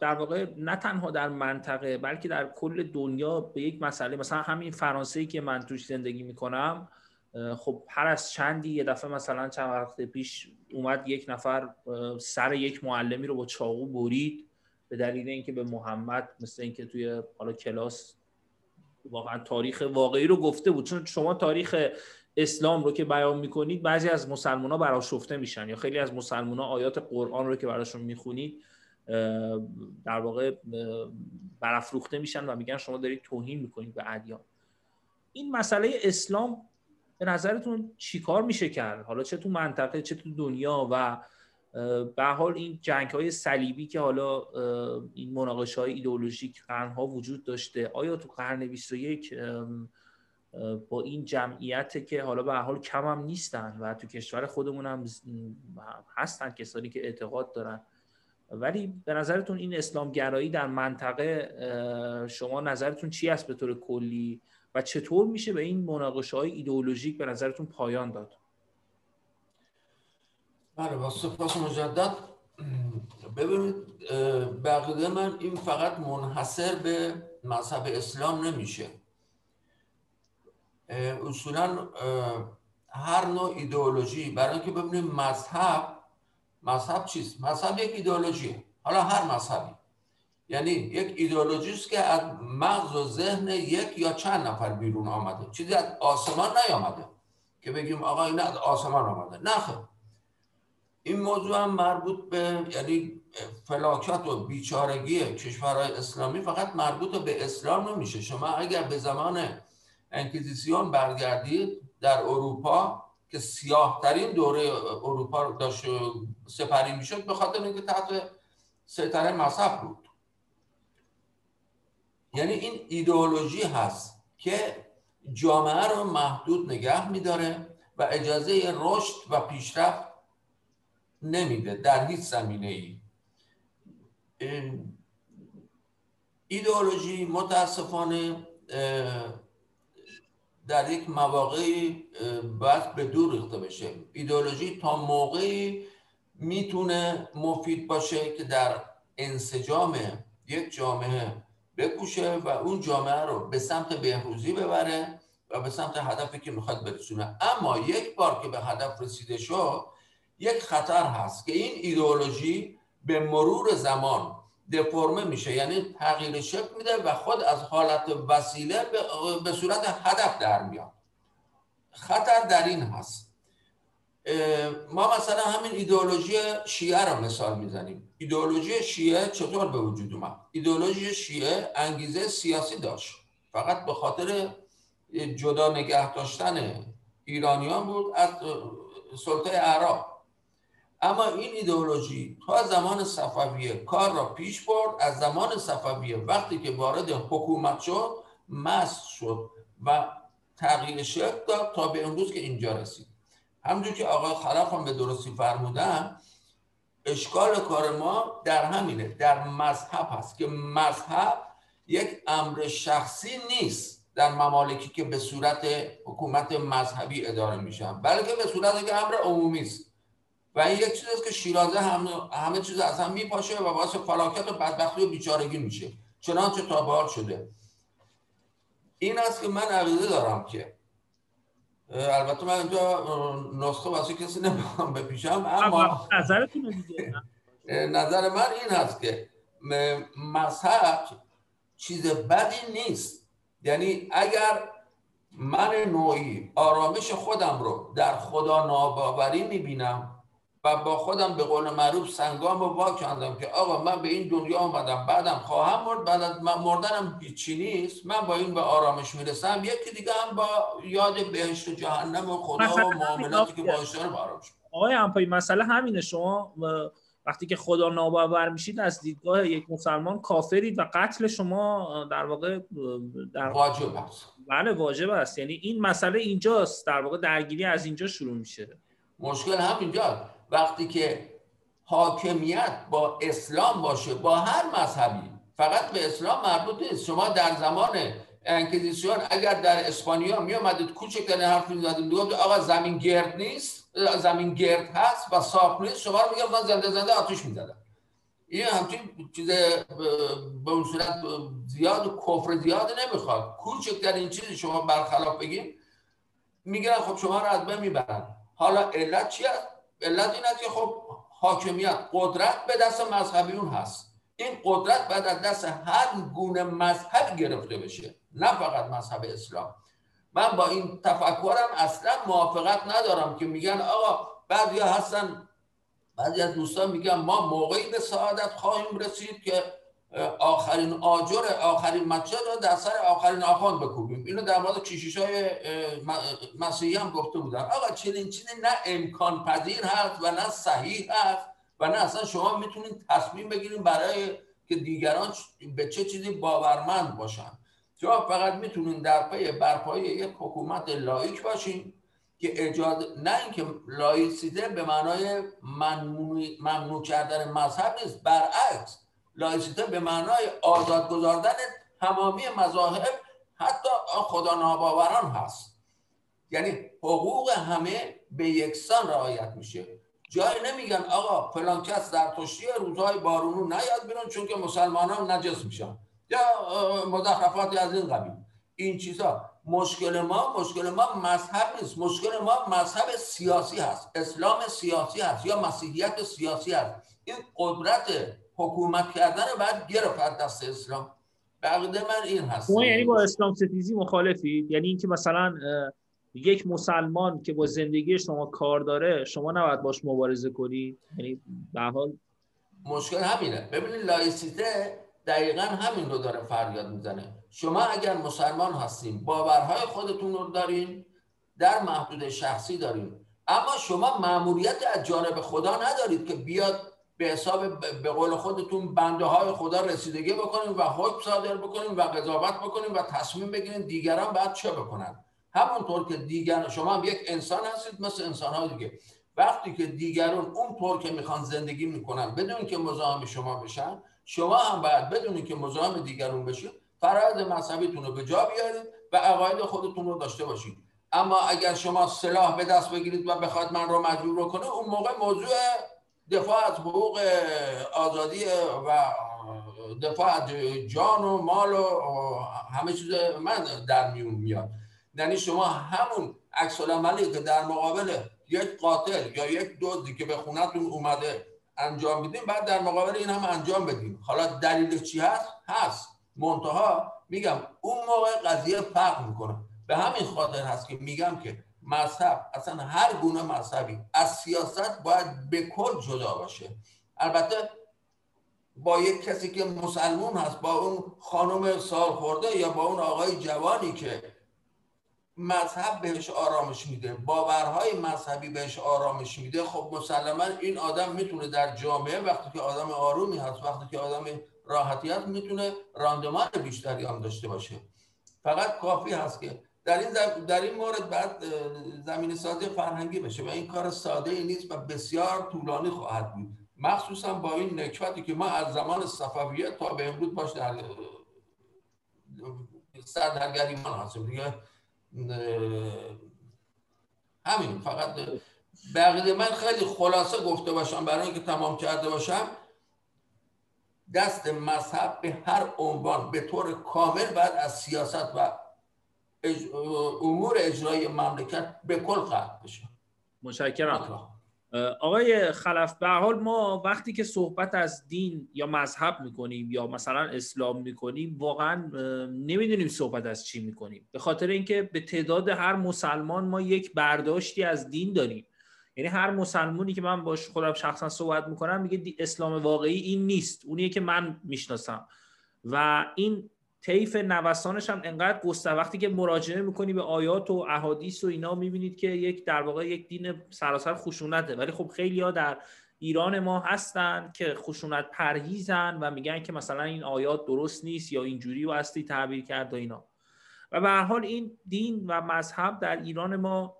در واقع نه تنها در منطقه بلکه در کل دنیا به یک مسئله. مثلا همین فرانسه که من توش زندگی می‌کنم خب هر از چندی یه دفعه مثلا چند وقت پیش اومد یک نفر سر یک معلمی رو با چاقو برید به دلیل اینکه به محمد مثل اینکه توی حالا کلاس واقعا تاریخ واقعی رو گفته بود. چون شما تاریخ اسلام رو که بیان می‌کنید بعضی از مسلمان ها براشفته میشن یا خیلی از مسلمان ها آیات قرآن رو که براشون می‌خونید در واقع برافروخته میشن و میگن شما دارید توهین می‌کنید به ادیان. این مسئله اسلام به نظرتون چیکار میشه کرد؟ حالا چه تو منطقه چه تو دنیا و به حال این جنگ های صلیبی که حالا این مناقشه های ایدئولوژیک قرنها وجود داشته آیا تو قرن 21 با این جمعیت که حالا به حال کم هم نیستن و تو کشور خودمون هم هستن کسانی که اعتقاد دارن. ولی به نظرتون این اسلامگرایی در منطقه شما نظرتون چی است به طور کلی و چطور میشه به این مناقشه های ایدئولوژیک به نظرتون پایان داد؟ بله با سپاس مجدد. ببینید بقیده من این فقط منحصر به مذهب اسلام نمیشه. اصولا هر نوع ایدئولوژی. برای اینکه ببینیم مذهب مذهب چیست؟ مذهب یک ایدئولوژیه. حالا هر مذهبی. یعنی یک ایدئولوژی است که از مغز و ذهن یک یا چند نفر بیرون آمده. چیزی از آسمان نیامده که بگیم آقا این از آسمان آمده. نه این موضوع هم مربوط به یعنی فلاکت و بیچارگی کشورهای اسلامی فقط مربوط به اسلام نمیشه. شما اگر به زمان انکیزیسیون برگردید در اروپا که سیاه ترین دوره اروپا داشت سپری می‌شد به خاطر اینکه تحت سیطره مذهب بود. یعنی این ایدئولوژی هست که جامعه رو محدود نگه میداره و اجازه رشد و پیشرفت نمیده در هیچ زمینه ای ایدئولوژی متاسفانه در یک مواقعی باید به دور ریخته بشه. ایدئولوژی تا موقعی می‌تونه مفید باشه که در انسجام یک جامعه بکوشه و اون جامعه رو به سمت بهروزی ببره و به سمت هدفی که می‌خواد برسونه. اما یک بار که به هدف رسیده شد یک خطر هست که این ایدئولوژی به مرور زمان دفرمه میشه. یعنی تغییر شکل میده و خود از حالت وسیله به صورت هدف در میاد. خطر در این هست. ما مثلا همین ایدئولوژی شیعه رو مثال می‌زنیم. ایدئولوژی شیعه چطور به وجود اومد؟ ایدئولوژی شیعه انگیزه سیاسی داشت. فقط به خاطر جدا نگه داشتن ایرانیان بود از سلطه عراق اما این ایدئولوژی تا زمان صفویه کار را پیش برد. از زمان صفویه وقتی که وارد حکومت شد مست شد و تغییر شکل داد تا به امروز که اینجا رسید. همونجور که آقای خلف هم به درستی فرمودن اشکال کار ما در همینه در مذهب هست که مذهب یک امر شخصی نیست در ممالکی که به صورت حکومت مذهبی اداره میشن بلکه به صورت که امر عمومی است. و این یک چیز است که شیرازه همه, همه چیز از هم میپاشه و باعث فلاکت و بدبختی و بیچارگی میشه. چنانچه تا شده. این است که من عقیده دارم که البته من اینجا نسخه واسه کسی نمی‌خوام بپیشم اما نظرتون نظر من این هست که مذهب چیز بدی نیست. یعنی اگر من نوعی آرامش خودم رو در خدا ناباوری می‌بینم و با خودم به قول معروف سنگام و وا کندم که آقا من به این دنیا آمدم بعدم خواهم مرد بعد از مردنم هیچی نیست. من با این به آرامش می‌رسم. یکی دیگه هم با یاد بهشت و جهنم و خدا و معاملاتی که باش داره آرامش آقای همپایی مسئله همینه. شما وقتی که خدا ناباور میشید از دیدگاه یک مسلمان کافرید و قتل شما در واقع در واجب است. بله واجب است. یعنی این مسئله اینجاست. در واقع درگیری از اینجا شروع میشه. مشکل هم اینجاست وقتی که حاکمیت با اسلام باشه با هر مذهبی فقط به اسلام مربوط نیست. شما در زمان انکیزیسیون اگر در اسپانیا می آمدید کوچکترین حرف می زدید آقا زمین گرد نیست زمین گرد هست و صاف نیست شما رو میگم زنده زنده آتش می‌زدن. این همچین چیز به اون صورت زیاد کفر زیاد نمی‌خواد. کوچکترین چیزی شما برخلاف بگیم میگن خب شما رو از بین می‌برن. حالا علت چی است علت این که خب حاکمیت قدرت به دست مذهبیون هست. این قدرت باید از دست هر گونه مذهب گرفته بشه نه فقط مذهب اسلام. من با این تفکرم اصلا موافقت ندارم که میگن آقا بعضی هستن بعضی از دوستان میگن ما موقعی به سعادت خواهیم رسید که آخرین آجر آخرین مچه رو در سر آخرین آخوان بکوبیم. اینو در مورد کشیش های مسیحی هم گفته بودن آقا چنین چیزی نه امکان پذیر هست و نه صحیح هست و نه اصلا شما می‌تونید تصمیم بگیریم برای که دیگران به چه چیزی باورمند باشن. شما فقط می‌تونین در پی برپای یک حکومت لائیک باشین که اجازه نه اینکه لائیسیته به معنای ممنوع, کردن مذهب نیست برعکس. لائیسیته به معنای آزاد گذاردن تمامی مذاهب حتی خدا ناباوران هست. یعنی حقوق همه به یکسان رعایت میشه. جایی نمیگن آقا فلان کس زرتشتی روزهای بارونو نیاد بیرون چون که مسلمان نجس میشن. یا مزخرفاتی از این قبیل. این چیزا مشکل ما مشکل ما مذهب نیست. مشکل ما مذهب سیاسی هست. اسلام سیاسی هست یا مسیحیت سیاسی هست. این قدرت حکومت کردن باید گرفت دست اسلام. بقیده من این هست. یعنی با اسلام ستیزی مخالفید یعنی اینکه مثلا یک مسلمان که با زندگی شما کار داره شما نباید باش مبارزه کنید یعنی به حال. مشکل همینه. ببینید لایسیته دقیقا همین رو داره فریاد می‌زنه. شما اگر مسلمان هستیم باورهای خودتون رو دارین در محدود شخصی دارین. اما شما معمولیت از جانب خدا ندارید که بیاد به حساب به قول خودتون بنده های خدا رسیدگی بکنیم و حکم صادر بکنیم و قضاوت بکنیم و تصمیم بگیریم دیگران باید چه بکنن. همونطور که دیگر شما هم یک انسان هستید مثل انسان های دیگه. وقتی که دیگران اون طور که می‌خوان زندگی می‌کنن بدون که مزاحم شما بشن شما هم باید بدونید که مزاحم دیگرون بشید فرایض مذهبیتون رو به جا بیارید و عقاید خودتون رو داشته باشید. اما اگر شما سلاح به دست بگیرید و بخواد من رو مجبور کنه اون موقع موضوع دفاع از حقوق آزادی و دفاع از جان و مال و همه چیز من در میون میاد. یعنی شما همون عکس که در مقابل یک قاتل یا یک دزدی که به خونتون اومده انجام بدیم بعد در مقابل این هم انجام بدیم حالا دلیل چی هست؟ هست. منتها میگم اون موقع قضیه فرق می‌کنه. به همین خاطر هست که میگم که مذهب اصلا هر گونه مذهبی. از سیاست باید به کل جدا باشه. البته با یک کسی که مسلمون هست با اون خانم سال خورده یا با اون آقای جوانی که مذهب بهش آرامش میده باورهای مذهبی بهش آرامش میده خب مسلما این آدم می‌تونه در جامعه وقتی که آدم آرومی هست وقتی که آدم راحتی هست می‌تونه راندمان بیشتری هم داشته باشه. فقط کافی هست که در این, در این مورد بعد زمین سازی فرهنگی بشه و این کار ساده ای نیست و بسیار طولانی خواهد بود. مخصوصا با این نکبتی که ما از زمان صفویه تا به امروز باش در سر در گریبان همین. فقط بقیده من خیلی خلاصه گفته باشم برای اینکه تمام کرده باشم. دست مذهب به هر عنوان به طور کامل بعد از سیاست و امور اجرای مملکت به کل قطع بشه. متشکرم. آقای خلف به حال ما وقتی که صحبت از دین یا مذهب می‌کنیم یا مثلا اسلام می‌کنیم واقعا نمی‌دونیم صحبت از چی می‌کنیم. به خاطر اینکه به تعداد هر مسلمان ما یک برداشتی از دین داریم. یعنی هر مسلمونی که من باش خودم شخصا صحبت می‌کنم میگه اسلام واقعی این نیست. اونیه که من می‌شناسم. و این طیف نوسانش هم انقدر گستر وقتی که مراجعه می‌کنی به آیات و احادیث و اینا می‌بینید که یک در واقع یک دین سراسر خشونته. ولی خب خیلی ها در ایران ما هستن که خشونت پرهیزن و میگن که مثلا این آیات درست نیست یا اینجوری اصلی تعبیر کرد و اینا. و به هر حال این دین و مذهب در ایران ما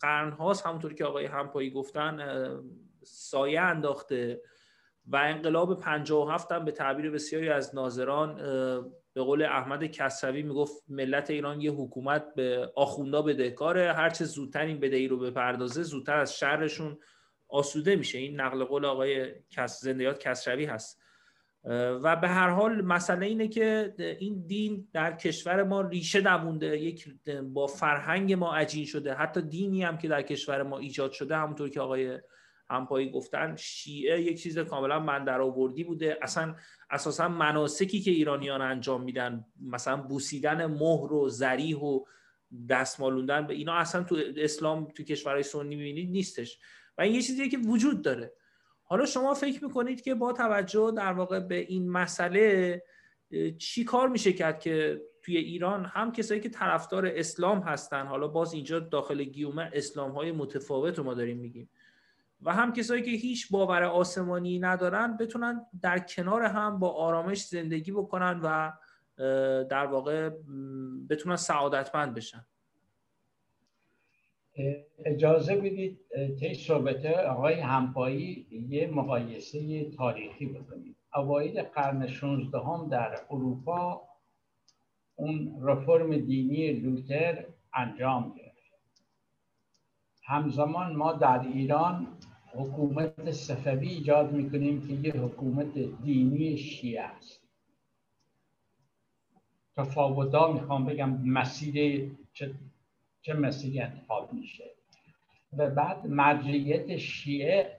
قرنهاست. همونطور که آقای همپایی گفتن سایه انداخته و انقلاب 57 هم به تعبیر بسیاری از ناظران به قول احمد کسروی می‌گفت ملت ایران یه حکومت به آخوندا بدهکاره هرچه زودتر این بدهی رو بپردازه زودتر از شرشون آسوده میشه. این نقل قول آقای کس زندیات کسروی هست. و به هر حال مسئله اینه که این دین در کشور ما ریشه دوونده یک با فرهنگ ما عجین شده. حتی دینی هم که در کشور ما ایجاد شده همونطور که آقای همپایی گفتن شیعه یک چیز کاملا من در آوردی بوده. اصلا اساسا مناسکی که ایرانیان انجام میدن مثلا بوسیدن مهر و زریح و دستمالوندن به اینا اصلا تو اسلام تو کشورهای سنی می‌بینید نیستش. و این یه چیزیه که وجود داره. حالا شما فکر می‌کنید که با توجه در واقع به این مسئله چی کار میشه کرد که توی ایران هم کسایی که طرفدار اسلام هستن؟ حالا باز اینجا داخل گیومه اسلام های متفاوت رو ما داریم میگیم. و هم کسایی که هیچ باور آسمانی ندارن بتونن در کنار هم با آرامش زندگی بکنن و در واقع بتونن سعادتمند بشن. اجازه بدید طی صحبت آقای همپایی یه مقایسه تاریخی بکنید. اوایل قرن 16 هم در اروپا اون رفرم دینی لوتر انجام گرفت. همزمان ما در ایران حکومت صفوی ایجاد می‌کنیم که یه حکومت دینی شیعه است. تفاوتا می‌خوام بگم مسیر چه, چه مسیری انتخاب میشه. و بعد مرجعیت شیعه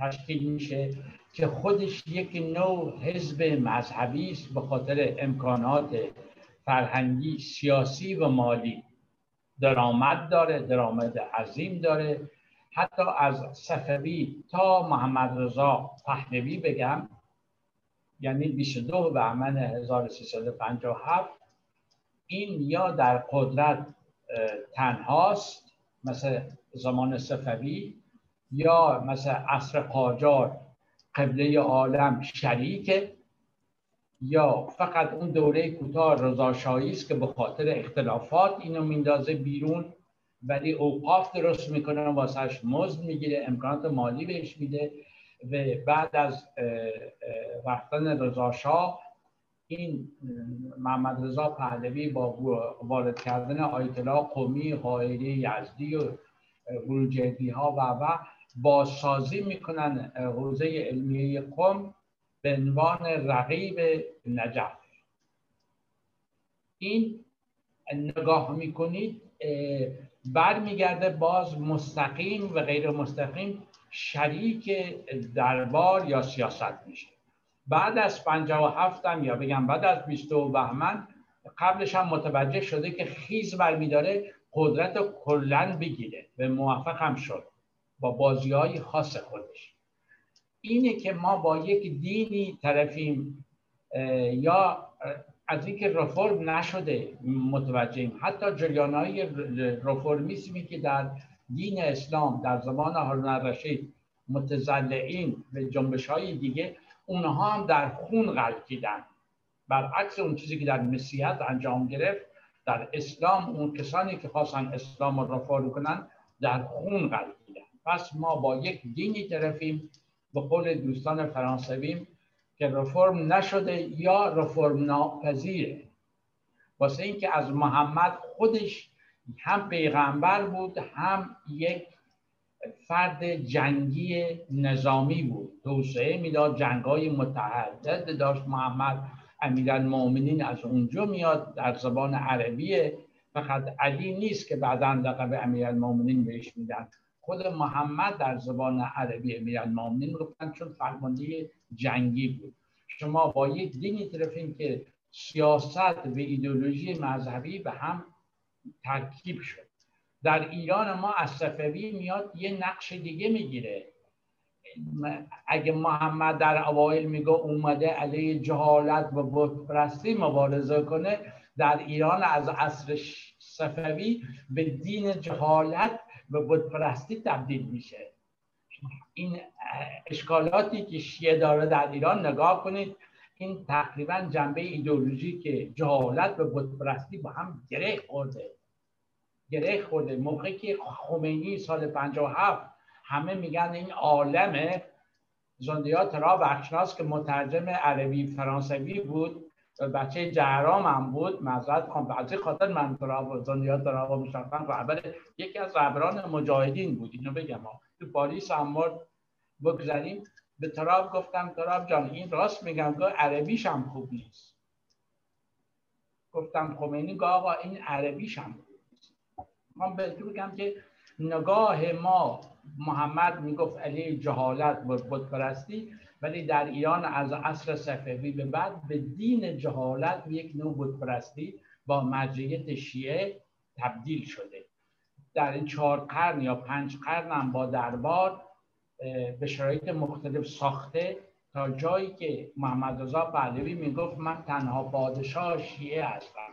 تشکیل میشه که خودش یک نوع حزب مذهبی است به خاطر امکانات فرهنگی سیاسی و مالی. درآمد داره درآمد عظیم داره. حتی از صفوی تا محمد رضا پهلوی بگم یعنی 22 بهمن 1357 این یا در قدرت تنهاست مثل زمان صفوی یا مثل عصر قاجار قبله عالم شریکه یا فقط اون دوره کوتاه رضاشاهی است که به خاطر اختلافات اینو میندازه بیرون. ولی اوقاف درست می‌کنه واسهش مزد می‌گیره امکانات مالی بهش میده و بعد از رفتن رضا شاه این محمد رضا پهلوی با وارد کردن الله قومی قائلی یزدی و بروجردی ها و و بازسازی می‌کنن حوزه علمیه قوم به عنوان رقیب نجف. این نگاه می‌کنید برمیگرده باز مستقیم و غیر مستقیم شریک دربار یا سیاست میشه. بعد از 57 هم یا بگم بعد از 22 بهمن قبلش هم متوجه شده که خیز برمیداره قدرت کلن بگیره. و موفق هم شد. با بازی های خاص خودش. اینه که ما با یک دینی طرفیم یا از اینکه رفرم نشده متوجهیم. حتی جریان های رفرمیسمی که در دین اسلام در زمان هارون الرشید متزلعین و جنبش های دیگه اونها هم در خون غلطیدن برعکس اون چیزی که در مسیحیت انجام گرفت در اسلام اون کسانی که خواستن اسلام رو رفرم کنن در خون غلطیدن پس ما با یک دینی طرفیم. به قول دوستان فرانسویم که رفرم نشده یا رفرم ناپذیره واسه اینکه از محمد خودش هم پیغمبر بود هم یک فرد جنگی نظامی بود. توسعه می‌داد جنگ های متعدد داشت. محمد امیرالمؤمنین از اونجا میاد در زبان عربیه. فقط علی نیست که بعدا لقب امیرالمؤمنین بهش میدن. خود محمد در زبان عربی امیرالمؤمنین گفتن چون فرمانده جنگی بود. شما با یک دینی طرفین که سیاست و ایدولوژی مذهبی به هم ترکیب شد. در ایران ما از صفوی میاد یه نقش دیگه می‌گیره. اگه محمد در اوایل میگه اومده علیه جهالت و بتپرستی مبارزه کنه در ایران از عصر صفوی به دین جهالت و بتپرستی تبدیل میشه. این اشکالاتی که شیعه داره در ایران نگاه کنید این تقریبا جنبه ایدئولوژی که جهالت و بتپرستی با هم گره خورده. گره خورده. موقعی که خمینی سال 57 همه میگن این عالمه زندیات را بخشناس که مترجم عربی فرانسوی بود بچه جهرام هم بود معذرت خواهم بعضی خاطر من تراب زندیات تراب مشرفن رهبر یکی از رهبران مجاهدین بود اینو بگم ها. تو پاریس هم بگذاریم به تراب گفتم تراب جان این راست میگم که عربیش هم خوب نیست. گفتم خمینی گفت آقا این عربیش هم خوب نیست. من بهتون بگم که نگاه ما محمد می‌گفت علی جهالت و بودپرستی ولی در ایران از عصر صفوی به بعد به دین جهالت و یک نوع بودپرستی با مرجعیت شیعه تبدیل شده. در این چهار قرن یا پنج قرن هم با دربار به شرایط مختلف ساخته تا جایی که محمد رضا پهلوی می‌گفت من تنها پادشاه شیعه هستم.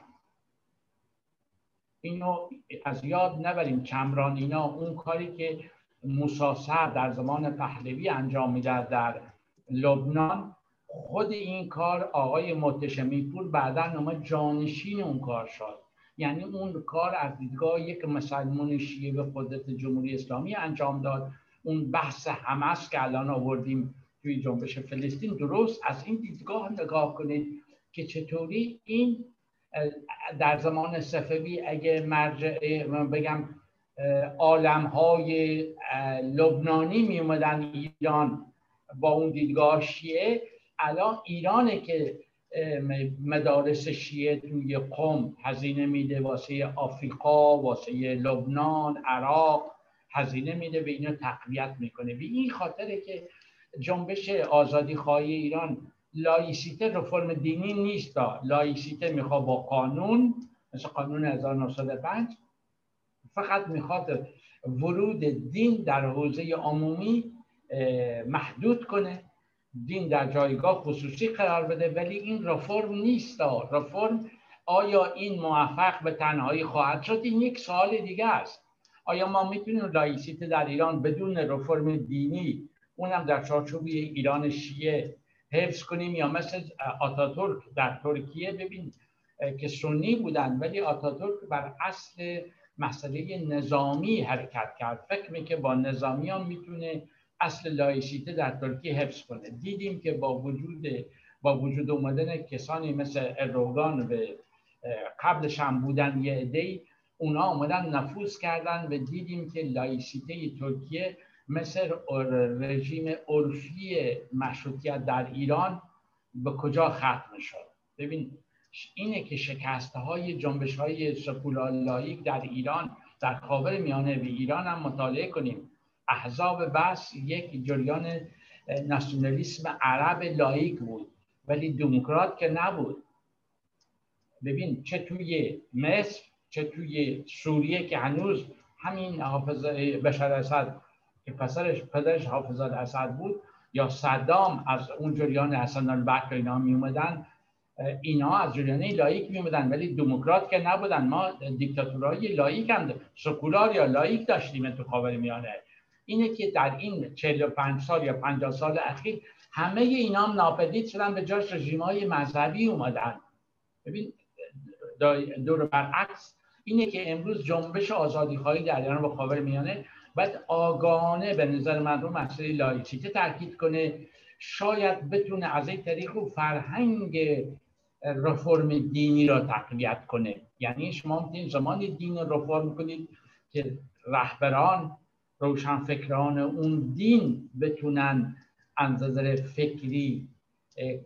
اینو از یاد نبریم کمران اینا اون کاری که مساسر در زمان پهلوی انجام می‌داد در لبنان خود این کار آقای متشمی پور بعدا نما جانشین اون کار شد. یعنی اون کار از دیدگاه یک مسلمان شیعه به قدرت جمهوری اسلامی انجام داد. اون بحث همس که الان آوردیم توی جنبش فلسطین درست از این دیدگاه نگاه کنید که چطوری این در زمان صفوی اگه مرجع بگم عالم های لبنانی می اومدن ایران با اون دیدگاه شیعه الان ایرانه که مدارس شیعه توی قم هزینه میده واسه آفریقا واسه لبنان عراق هزینه میده به اینا تقویت می‌کنه. به این خاطره که جنبش آزادی خواهی ایران لایسیته رفرم دینی نیست لایسیته می‌خواد با قانون مثل قانون 1905 فقط می‌خواد ورود دین در حوزه عمومی محدود کنه. دین در جایگاه خصوصی قرار بده ولی این رفرم نیست رفرم آیا این موفق به تنهایی خواهد شد؟ این یک سوال دیگه است. آیا ما می‌تونیم لائیسیته در ایران بدون رفرم دینی اونم در چارچوب ایران شیعه حفظ کنیم؟ یا مثل آتاتورک در ترکیه ببین که سنی بودن ولی آتاتورک بر اصل مسئله نظامی حرکت کرد. فکر می که با نظامیان می‌تونه اصل لایسیته در ترکیه حفظ کنه. دیدیم که با وجود با وجود اومدن کسانی مثل اردوغان به قبلش هم بودن یه عده‌ای اونا آمدن نفوذ کردن و دیدیم که لایسیته ترکیه مثل رژیم عرفی مشروطیت در ایران به کجا ختم شد. ببین اینه که شکسته های جنبش های در ایران در خاور میانه و ایران هم مطالعه کنیم. احزاب بس یک جریان ناسیونالیسم عرب لایک بود. ولی دموکرات که نبود. ببین چه توی مصر چه توی سوریه که هنوز همین حافظ بشر اسد که پسرش پدرش حافظ اسد بود یا صدام از اون جریان حسن البکر اینا می اومدن اینا از جریان لایک می اومدن ولی دموکرات که نبودن. ما دیکتاتورهای لائیک هم سکولار یا لائیک داشتیم تو خاور میانه. اینه که در این 45 سال یا 50 سال اخیر همه اینا هم ناپدید شدن به جاش رژیم های مذهبی اومدن. ببین دور برعکس اینه که امروز جنبش آزادی خواهی در ایران یا خاور میانه باید آگاهانه به نظر من رو مسئله لائیسیته تاکید کنه شاید بتونه از این طریق رو فرهنگ رفرم دینی را تقویت کنه. یعنی شما می‌تونید زمان دین رفرم کنید که رهبران روشنفکران اون دین بتونن از نظر فکری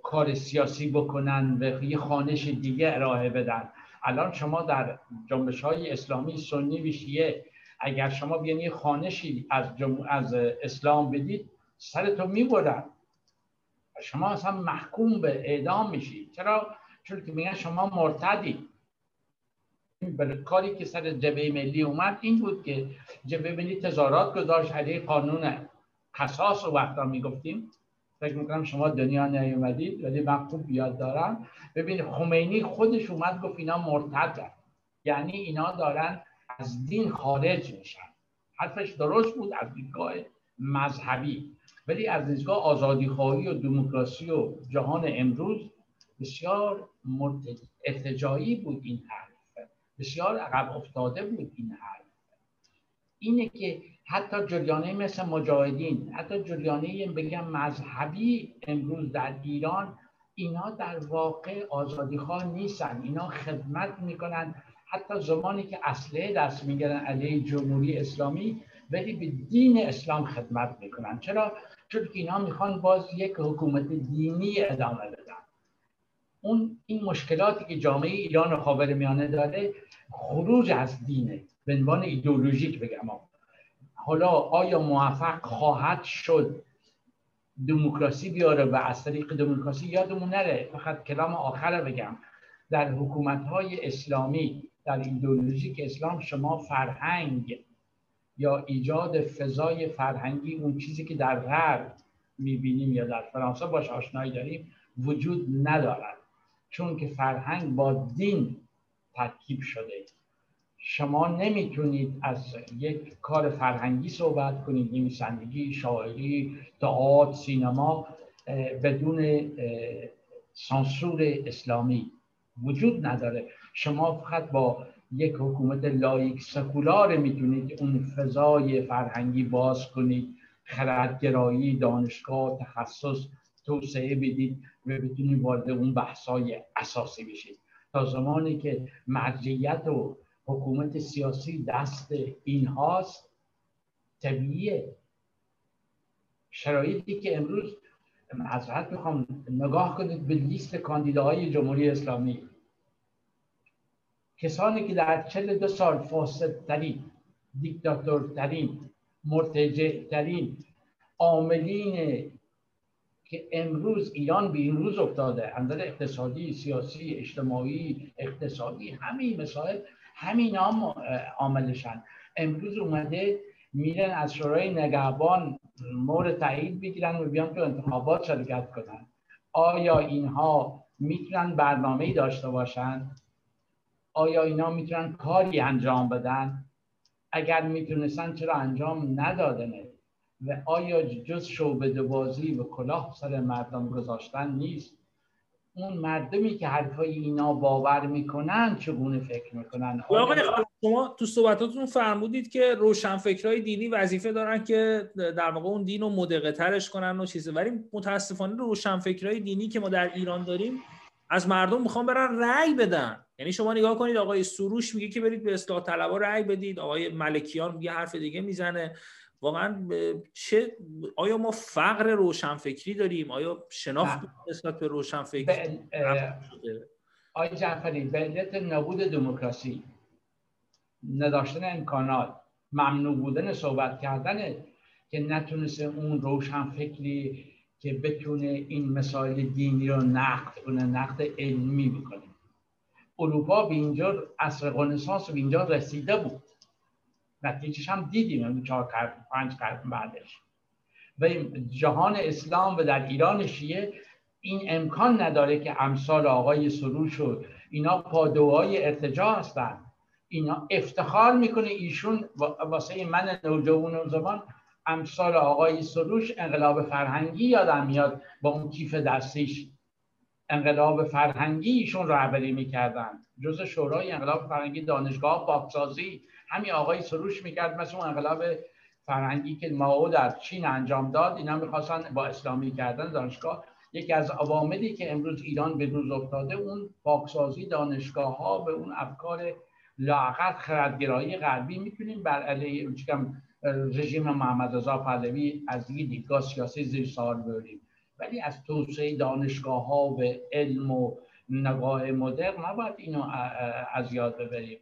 کار سیاسی بکنن و یه خانش دیگه ارائه بدن. الان شما در جنبش های اسلامی سنی و شیعه اگر شما بیانی یه خانشی از, از اسلام بدید سرتون می‌برن. شما اصلا محکوم به اعدام میشید. چرا؟ چون که میگن شما مرتدی کاری که سر جبهه ملی اومد این بود که جبهه ملی تظاهرات گذاشت علیه قانون قصاص رو وقتا می‌گفتیم. فکر می‌کنم شما دنیا نیومدید ولی من خوب یاد دارم. ببینید خمینی خودش اومد گفت اینا مرتد یعنی اینا دارن از دین خارج میشن. حرفش درست بود از دیدگاه مذهبی. ولی از دیدگاه آزادی خواهی و دموکراسی و جهان امروز بسیار ارتجایی بود این حرف. بسیار عقب افتاده بود این حرف. اینه که حتی جریانه مثل مجاهدین حتی جریانه بگم مذهبی امروز در ایران اینا در واقع آزادیخواه نیستن. اینا خدمت می‌کنن. حتی زمانی که اصله دست می‌گیرن علیه جمهوری اسلامی ولی به دین اسلام خدمت می‌کنن. چرا؟ چون که اینا می‌خوان باز یک حکومت دینی ادامه بدن. اون این مشکلاتی که جامعه ایران و میانه داره خروج از دینه. به عنوان ایدئولوژیک بگم. حالا آیا موفق خواهد شد دموکراسی بیاره و از طریق دموکراسی یادمون نره؟ فقط کلام آخر بگم. در حکومت های اسلامی در ایدئولوژیک اسلام شما فرهنگ یا ایجاد فضای فرهنگی اون چیزی که در غرب می‌بینیم یا در فرانسه باش آشنایی داریم وجود ندارد. چون که فرهنگ با دین ترکیب شده. شما نمی‌تونید از یک کار فرهنگی صحبت کنید نویسندگی شاعری تئاتر سینما بدون سانسور اسلامی وجود نداره. شما فقط با یک حکومت لایک سکولار می‌تونید اون فضای فرهنگی باز کنید. خردگرایی دانشگاه تخصص توسعه بدید و بتونید وارد اون بحثای اساسی بشید. تا زمانی که مرجعیت و حکومت سیاسی دست این هاست طبیعیه. شرایطی که امروز حضرت می‌خوام نگاه کنید به لیست کاندیداهای جمهوری اسلامی. کسانی که در چل دو سال فاسدترین دیکتاتورترین مرتجعترین عاملین که امروز ایران به این روز افتاده اندر اقتصادی سیاسی اجتماعی اقتصادی همین مسائل همین هم عاملشن. امروز اومده میرن از شورای نگهبان مورد تایید بگیرن و بیان تو انتخابات شرکت کنن. آیا اینها می‌تونن برنامه داشته باشن؟ آیا اینا می‌تونن کاری انجام بدن؟ اگر می‌تونستن چرا انجام ندادنه و آیا جز شعبده بازی و کلاه سر مردم گذاشتن نیست؟ اون مردمی که حرفای اینا باور می‌کنن چگونه فکر می‌کنن؟ شما تو صحبتاتون فرمودید که روشنفکرهای دینی وظیفه دارن که در واقع اون دین رو مدقه ترش کنن و چیزی ولی متاسفانه روشنفکرهای دینی که ما در ایران داریم از مردم می‌خوان برن رأی بدن. یعنی شما نگاه کنید آقای سروش میگه که برید به اصلاح طلبا رأی بدید. آقای ملکیان یه حرف دیگه می‌زنه. واقعا چه آیا ما فقر روشنفکری داریم؟ آیا شناخت نسبت به روشنفکری آقای جعفری به علت نبود دموکراسی نداشتن امکانات ممنوع بودن صحبت کردن که نتونسته اون روشنفکری که بتونه این مسائل دینی رو نقد کنه نقد علمی بکنه. اروپا به اینجا اصر رنسانس به اینجا رسیده بود. نتیجهش هم دیدیم این چهار قرن پنج قرن بعدش. و جهان اسلام و در ایران شیعه این امکان نداره که امثال آقای سروش و اینا پادوهای ارتجاع هستن. اینا افتخار می‌کنه ایشون واسه من نوجوان و زمان امثال آقای سروش انقلاب فرهنگی یادم میاد با اون کیف دستیش. انقلاب فرهنگی ایشون رهبری می‌کردن. جز شورای انقلاب فرهنگی دانشگاه پاکسازی همین آقای سروش می‌کرد مثل اون انقلاب فرهنگی که ماو در چین انجام داد اینا می‌خواستن با اسلامی کردن دانشگاه. یکی از عواملی که امروز ایران به روز افتاده اون پاکسازی دانشگاه ها به اون افکار لاقت خردگرایی غربی. می‌تونیم بر علیه رژیم محمد رضا پهلوی از یه دیدگاه سیاسی زیر سوال ببریم. ولی از توسعه دانشگاه ها به علم و نگاه مدرن نباید اینو از یاد ببریم.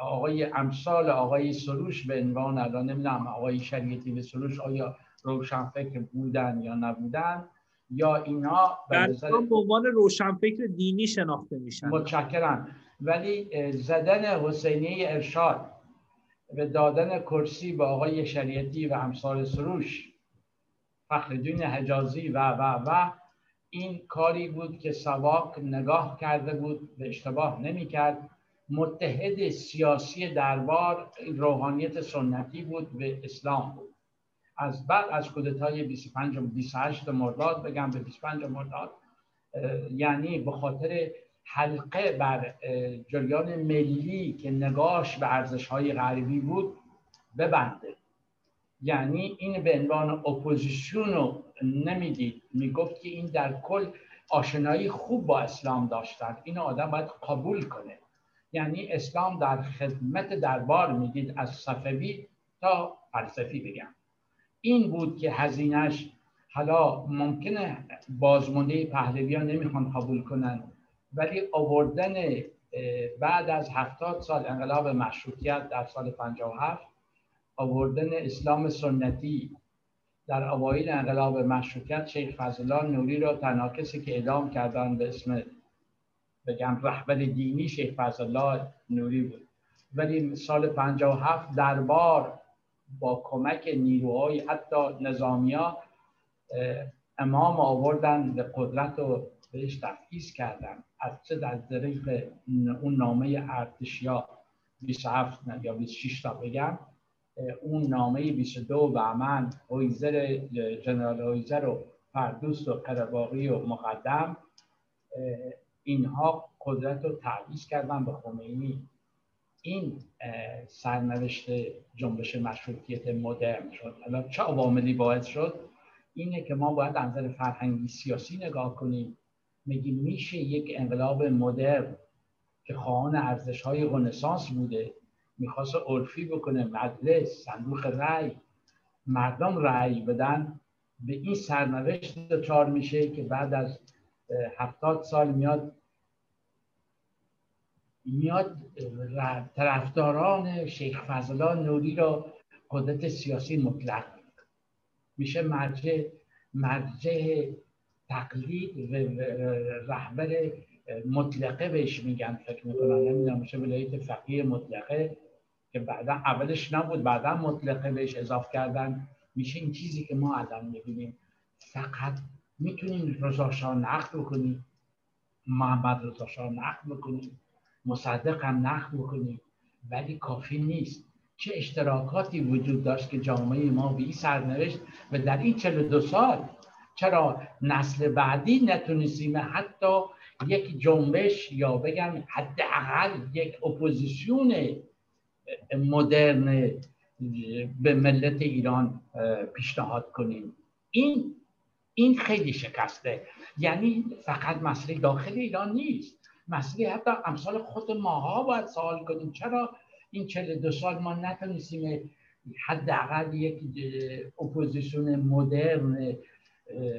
آقای امثال آقای سروش به عنوان الان نمی‌دونم آقای شریعتی به سروش آیا روشنفکر بودن یا نبودن یا اینا در به عنوان روشنفکر دینی شناخته میشن. متشکرم. ولی زدن حسینی ارشاد به دادن کرسی به آقای شریعتی و امثال سروش فخردین حجازی و و و این کاری بود که سواک نگاه کرده بود به اشتباه نمی کرد متحد سیاسی دربار روحانیت سنتی بود به اسلام بود. از بعد از کودتای 25 و 28 مرداد بگم به 25 مرداد یعنی به خاطر حلقه بر جریان ملی که نگاش به ارزش های غربی بود ببنده. یعنی این به عنوان اپوزیسیون رو نمی‌دید. می‌گفت که این در کل آشنایی خوب با اسلام داشتن. این آدم باید قبول کنه. یعنی اسلام در خدمت دربار می‌دید از صفوی تا فلسفی بگم. این بود که هزینش حالا ممکنه بازمونده پهلویان نمی‌خوان قبول کنن ولی آوردن بعد از هفتاد سال انقلاب مشروطیت در سال 57 آوردن اسلام سنتی در اوایل انقلاب مشروطیت شیخ فضلالله نوری را تنها که اعدام کردن به اسم بگم رهبر دینی شیخ فضلالله نوری بود. ولی سال 57 دربار با کمک نیروهای حتی نظامیا امام آوردن به قدرت و بهش تفعیز کردن. از چه در طریق اون نامه ارتشیا 27 یا 26 تا بگم اون نامه 22 و من هویزر جنرال هویزر و فردوست و قرباقی و مقدم اینها قدرت رو تعویز کردن به خمینی این سرنوشت جنبش مشروطیت مدرن شد. حالا چه عواملی باعث شد؟ اینه که ما باید نظر فرهنگی سیاسی نگاه کنیم. میگیم میشه یک انقلاب مدرن که خواهان ارزش های رنسانس بوده می‌خواست عرفی بکنه مجلس صندوق رأی مردم رأی بدن. به این سرنوشت دچار میشه که بعد از هفتاد سال میاد میاد طرفداران شیخ فضلا نوری را قدرت سیاسی مطلق میشه مرجع مرجع تقلید و رهبر مطلقه بهش میگن فکر می‌کنم. نمی‌دونم میشه ولایت فقیه مطلقه که بعدا اولش نبود بعدا مطلقه بهش اضاف کردن. میشه این چیزی که ما الان می‌بینیم. فقط می‌تونیم رضا نقد بکنیم محمد رضا نقد بکنیم مصدق هم نقد بکنیم. ولی کافی نیست. چه اشتراکاتی وجود داشت که جامعه ما به این سرنوشت و در این 42 سال چرا نسل بعدی نتونستیم حتی یک جنبش یا بگم حداقل یک اپوزیسیون مدرن به ملت ایران پیشنهاد کنیم؟ این این خیلی شکسته. یعنی فقط مسئله داخل ایران نیست. مسئله حتی امثال خود ماها باید سوال کنیم. چرا این 42 سال ما نتونستیم حداقل یک اپوزیسیون مدرن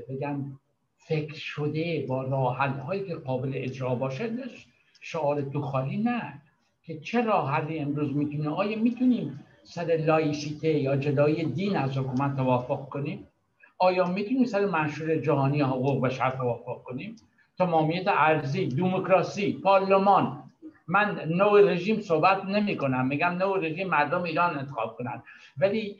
بگم فکر شده با راه هایی که قابل اجرا باشه شعار تو خالی نه. که چه راه امروز می‌تونه؟ آیا می‌تونیم سر لائیسیته یا جدای دین از حکومت توافق کنیم؟ آیا می‌تونیم سر منشور جهانی حقوق بشر توافق کنیم؟ تمامیت ارزی دموکراسی پارلمان. من نوع رژیم صحبت نمی کنم. میگم نوع رژیم مردم ایران انتخاب کنند ولی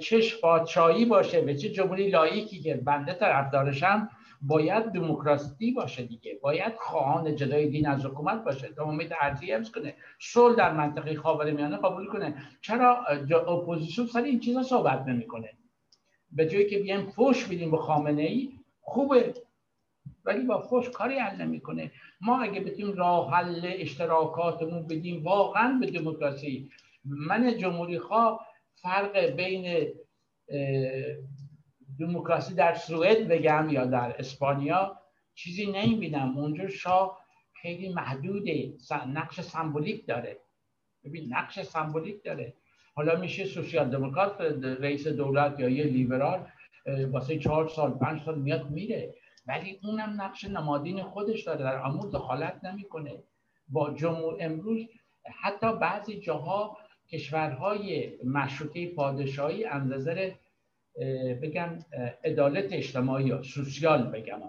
چش پادشاهی باشه و چه جمهوری لایکی که بنده طرفدارشم باید دموکراسی باشه دیگه. باید خواهان جدای دین از حکومت باشه. تمامیت ارزی حفظ کنه. صلح در منطقه خاورمیانه قبول کنه. چرا اپوزیسیون سر این چیزا صحبت نمی‌کنه؟ به جایی که بیایم فوش بدیم به خامنه ای خوبه. ولی با فوش کاری حل نمی‌کنه. ما اگه بتونیم راه حل اشتراکاتمون بدیم واقعا به دموکراسی. من جمهوری خواه فرق بین دموکراسی در سوئد بگم یا در اسپانیا چیزی نمی‌بینم. اونجا شاه خیلی محدوده. نقش سمبولیک داره. ببین نقش سمبولیک داره. حالا میشه سوسیال دموکرات رئیس دولت یا یه لیبرال واسه چهار سال پنج سال میاد میره. ولی اونم نقش نمادین خودش داره در امور دخالت نمی‌کنه. با جمهور امروز حتی بعضی جاها کشورهای مشروطه پادشاهی از نظر بگم عدالت اجتماعی یا سوسیال بگم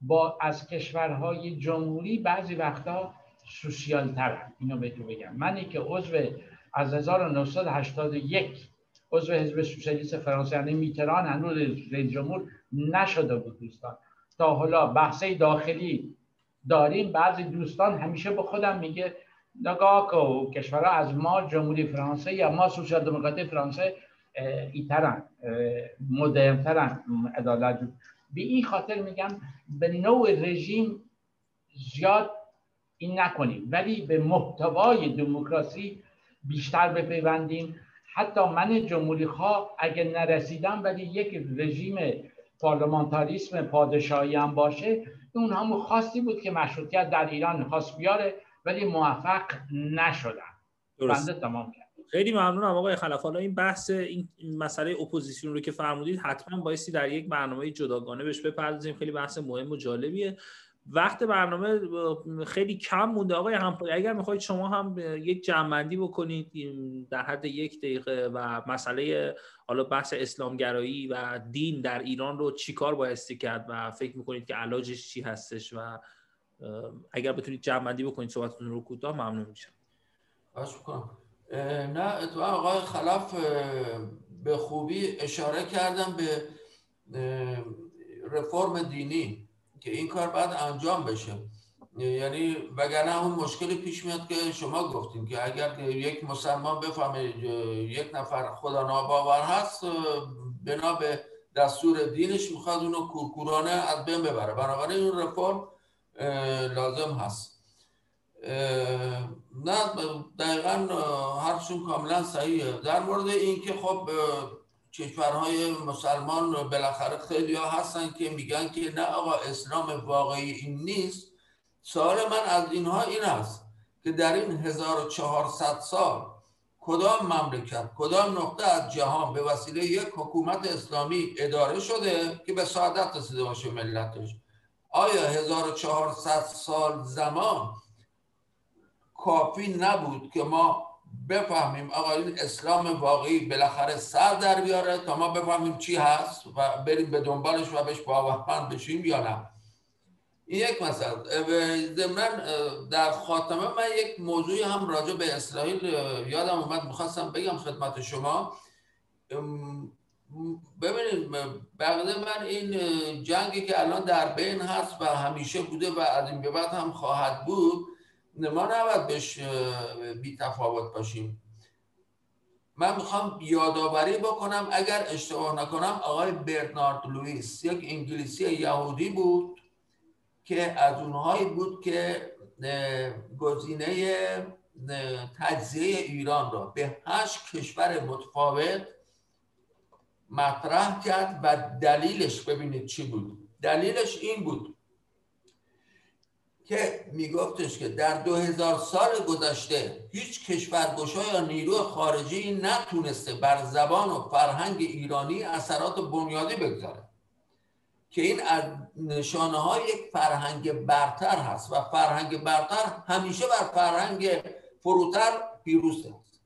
با از کشورهای جمهوری بعضی وقتا سوسیال ترن اینو بهتون بگم. منی که عضو از 1981 عضو حزب سوسیالیست فرانسه یعنی میتران هنوز رئیس جمهور نشده بود دوستان. تا حالا بحثه داخلی داریم بعضی دوستان همیشه به خودم میگه نگاه که کشورها از ما جمهوری فرانسه یا ما سوسیال دموکراتی فرانسه ایترن مدرنترن عدالت. به این خاطر میگم به نوع رژیم زیاد این نکنیم. ولی به محتوای دموکراسی بیشتر بپیوندیم. حتی من جمهوری خواه اگه نرسیدم ولی یک رژیم پارلمانتاریسم پادشاهی هم باشه اون همون خواستی بود که مشروطیت در ایران خواست بیاره ولی موفق نشدن. بنده تمام کرد. خیلی ممنونم آقای خلف. حالا این بحث این مسئله اپوزیسیون رو که فرمودید حتما بایستی در یک برنامه جداگانه بهش بپردازیم. خیلی بحث مهم و جالبیه. وقت برنامه خیلی کم مونده. آقای همپایی اگر می‌خواید شما هم یک جمعندی بکنید در حد یک دقیقه و مسئله حالا بحث اسلامگرایی و دین در ایران رو چیکار بایستی کرد و فکر می‌کنید که علاجش چی هستش و اگر بتونید جمعندی بکنید صحبتتون رو کوتاه ممنون میشم. نه اتفاقا آقای خلاف به خوبی اشاره کردم به رفرم دینی. که این کار باید انجام بشه. یعنی وگرنه اون مشکلی پیش میاد که شما گفتیم که اگر یک مسلمان بفهمه یک نفر خدا ناباور هست بنا به دستور دینش می‌خواد اونو کورکورانه از بین ببره. بنابراین اون رفرم لازم هست. نه دقیقا حرفشون کاملا صحیحه. در مورد اینکه خب کشورهای مسلمان بالاخره خیلی ها هستن که میگن که نه آقا اسلام واقعی این نیست. سوال من از اینها این است که در این 1400 سال کدام مملکت کدام نقطه از جهان به وسیله یک حکومت اسلامی اداره شده که به سعادت رسیده باشه ملتش؟ آیا 1400 سال زمان کافی نبود که ما بفهمیم آقا این اسلام واقعی بالاخره سر در بیاره تا ما بفهمیم چی هست و بریم به دنبالش و بهش باورمند بشیم یا نه. این یک مسئله. ضمن در خاتمه من یک موضوعی هم راجع به اسرائیل یادم اومد می‌خواستم بگم خدمت شما. ببینید بقیده من این جنگی که الان در بین هست و همیشه بوده و از این به بعد هم خواهد بود ما نباید بهش بی تفاوت باشیم. من می‌خوام یادآوری بکنم اگر اشتباه نکنم آقای برنارد لوئیس یک انگلیسی یهودی بود که از اونهایی بود که گزینه تجزیه ایران را به هشت کشور متفاوت مطرح کرد و دلیلش ببینید چی بود. دلیلش این بود. که میگفتش که در دو هزار سال گذشته هیچ کشورگشا یا نیرو خارجی نتونسته بر زبان و فرهنگ ایرانی اثرات بنیادی بگذاره. که این از نشانه های یک فرهنگ برتر هست و فرهنگ برتر همیشه بر فرهنگ فروتر پیروز است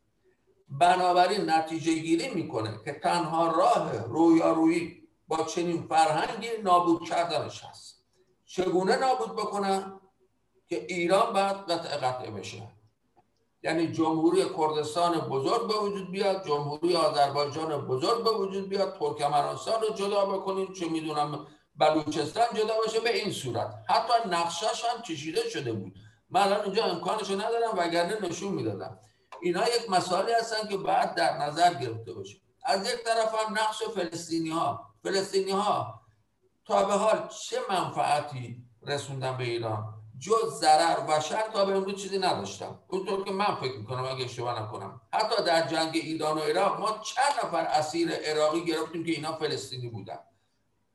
بنابراین نتیجه گیری می‌کنه که تنها راه رویارویی با چنین فرهنگی نابود کردنش هست. چگونه نابود بکنن که ایران باید قطع قطع بشه. یعنی جمهوری کردستان بزرگ به وجود بیاد جمهوری آذربایجان بزرگ به وجود بیاد ترکمنستان رو جدا بکنیم چه می‌دونم بلوچستان جدا باشه به این صورت. حتی نقشش هم کشیده شده بود. من الان اینجا امکانش ندارم وگرنه نشون می‌دادم. اینا یک مسائلی هستن که باید در نظر گرفته باشه از یک طرف هم نقش فلسطینی ها فلسطینی ها تا به حال چه منفعتی رسوندن به ایران؟ جز ضرر و شر تا به امروز چیزی نداشتم. اونطور که من فکر می‌کنم اگه اشتباه نکنم. حتی در جنگ ایران و عراق ما چند نفر اسیر عراقی گرفتیم که اینا فلسطینی بودن.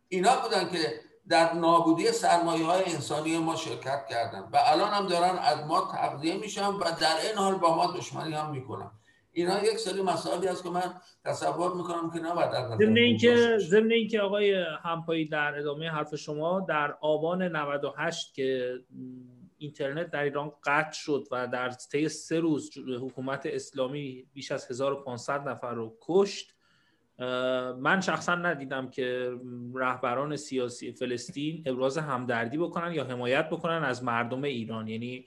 اینا بودن که در نابودی سرمایه های انسانی ما شرکت کردن. و الان هم دارن از ما تغذیه میشن و در این حال با ما دشمنی هم می‌کنن. اینا یک سری مسائلی هست که من تصور می‌کنم که نباید از ضمن اینکه ضمن اینکه آقای همپایی در ادامه حرف شما در آبان 98 که اینترنت در ایران قطع شد و در طی سه روز حکومت اسلامی بیش از 1500 نفر رو کشت من شخصا ندیدم که رهبران سیاسی فلسطین ابراز همدردی بکنن یا حمایت بکنن از مردم ایران. یعنی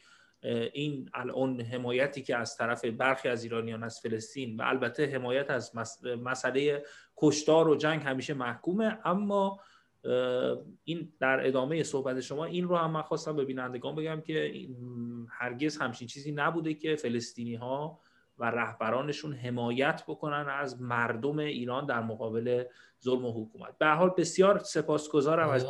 این الان حمایتی که از طرف برخی از ایرانیان از فلسطین و البته حمایت از مسئله کشتار و جنگ همیشه محکومه. اما این در ادامه صحبت شما این رو هم من خواستم به بینندگان بگم که هرگز همچین چیزی نبوده که فلسطینی ها و رهبرانشون حمایت بکنن از مردم ایران در مقابل ظلم و حکومت. به حال بسیار سپاسگزارم از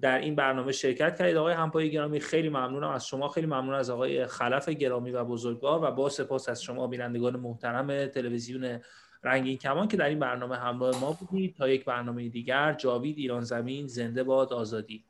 در این برنامه شرکت کردید. آقای همپای گرامی خیلی ممنونم. از شما خیلی ممنون. از آقای خلف گرامی و بزرگوار و با سپاس از شما بینندگان محترم تلویزیون رنگین کمان که در این برنامه همراه ما بودید. تا یک برنامه دیگر جاوید ایران زمین زنده باد آزادی.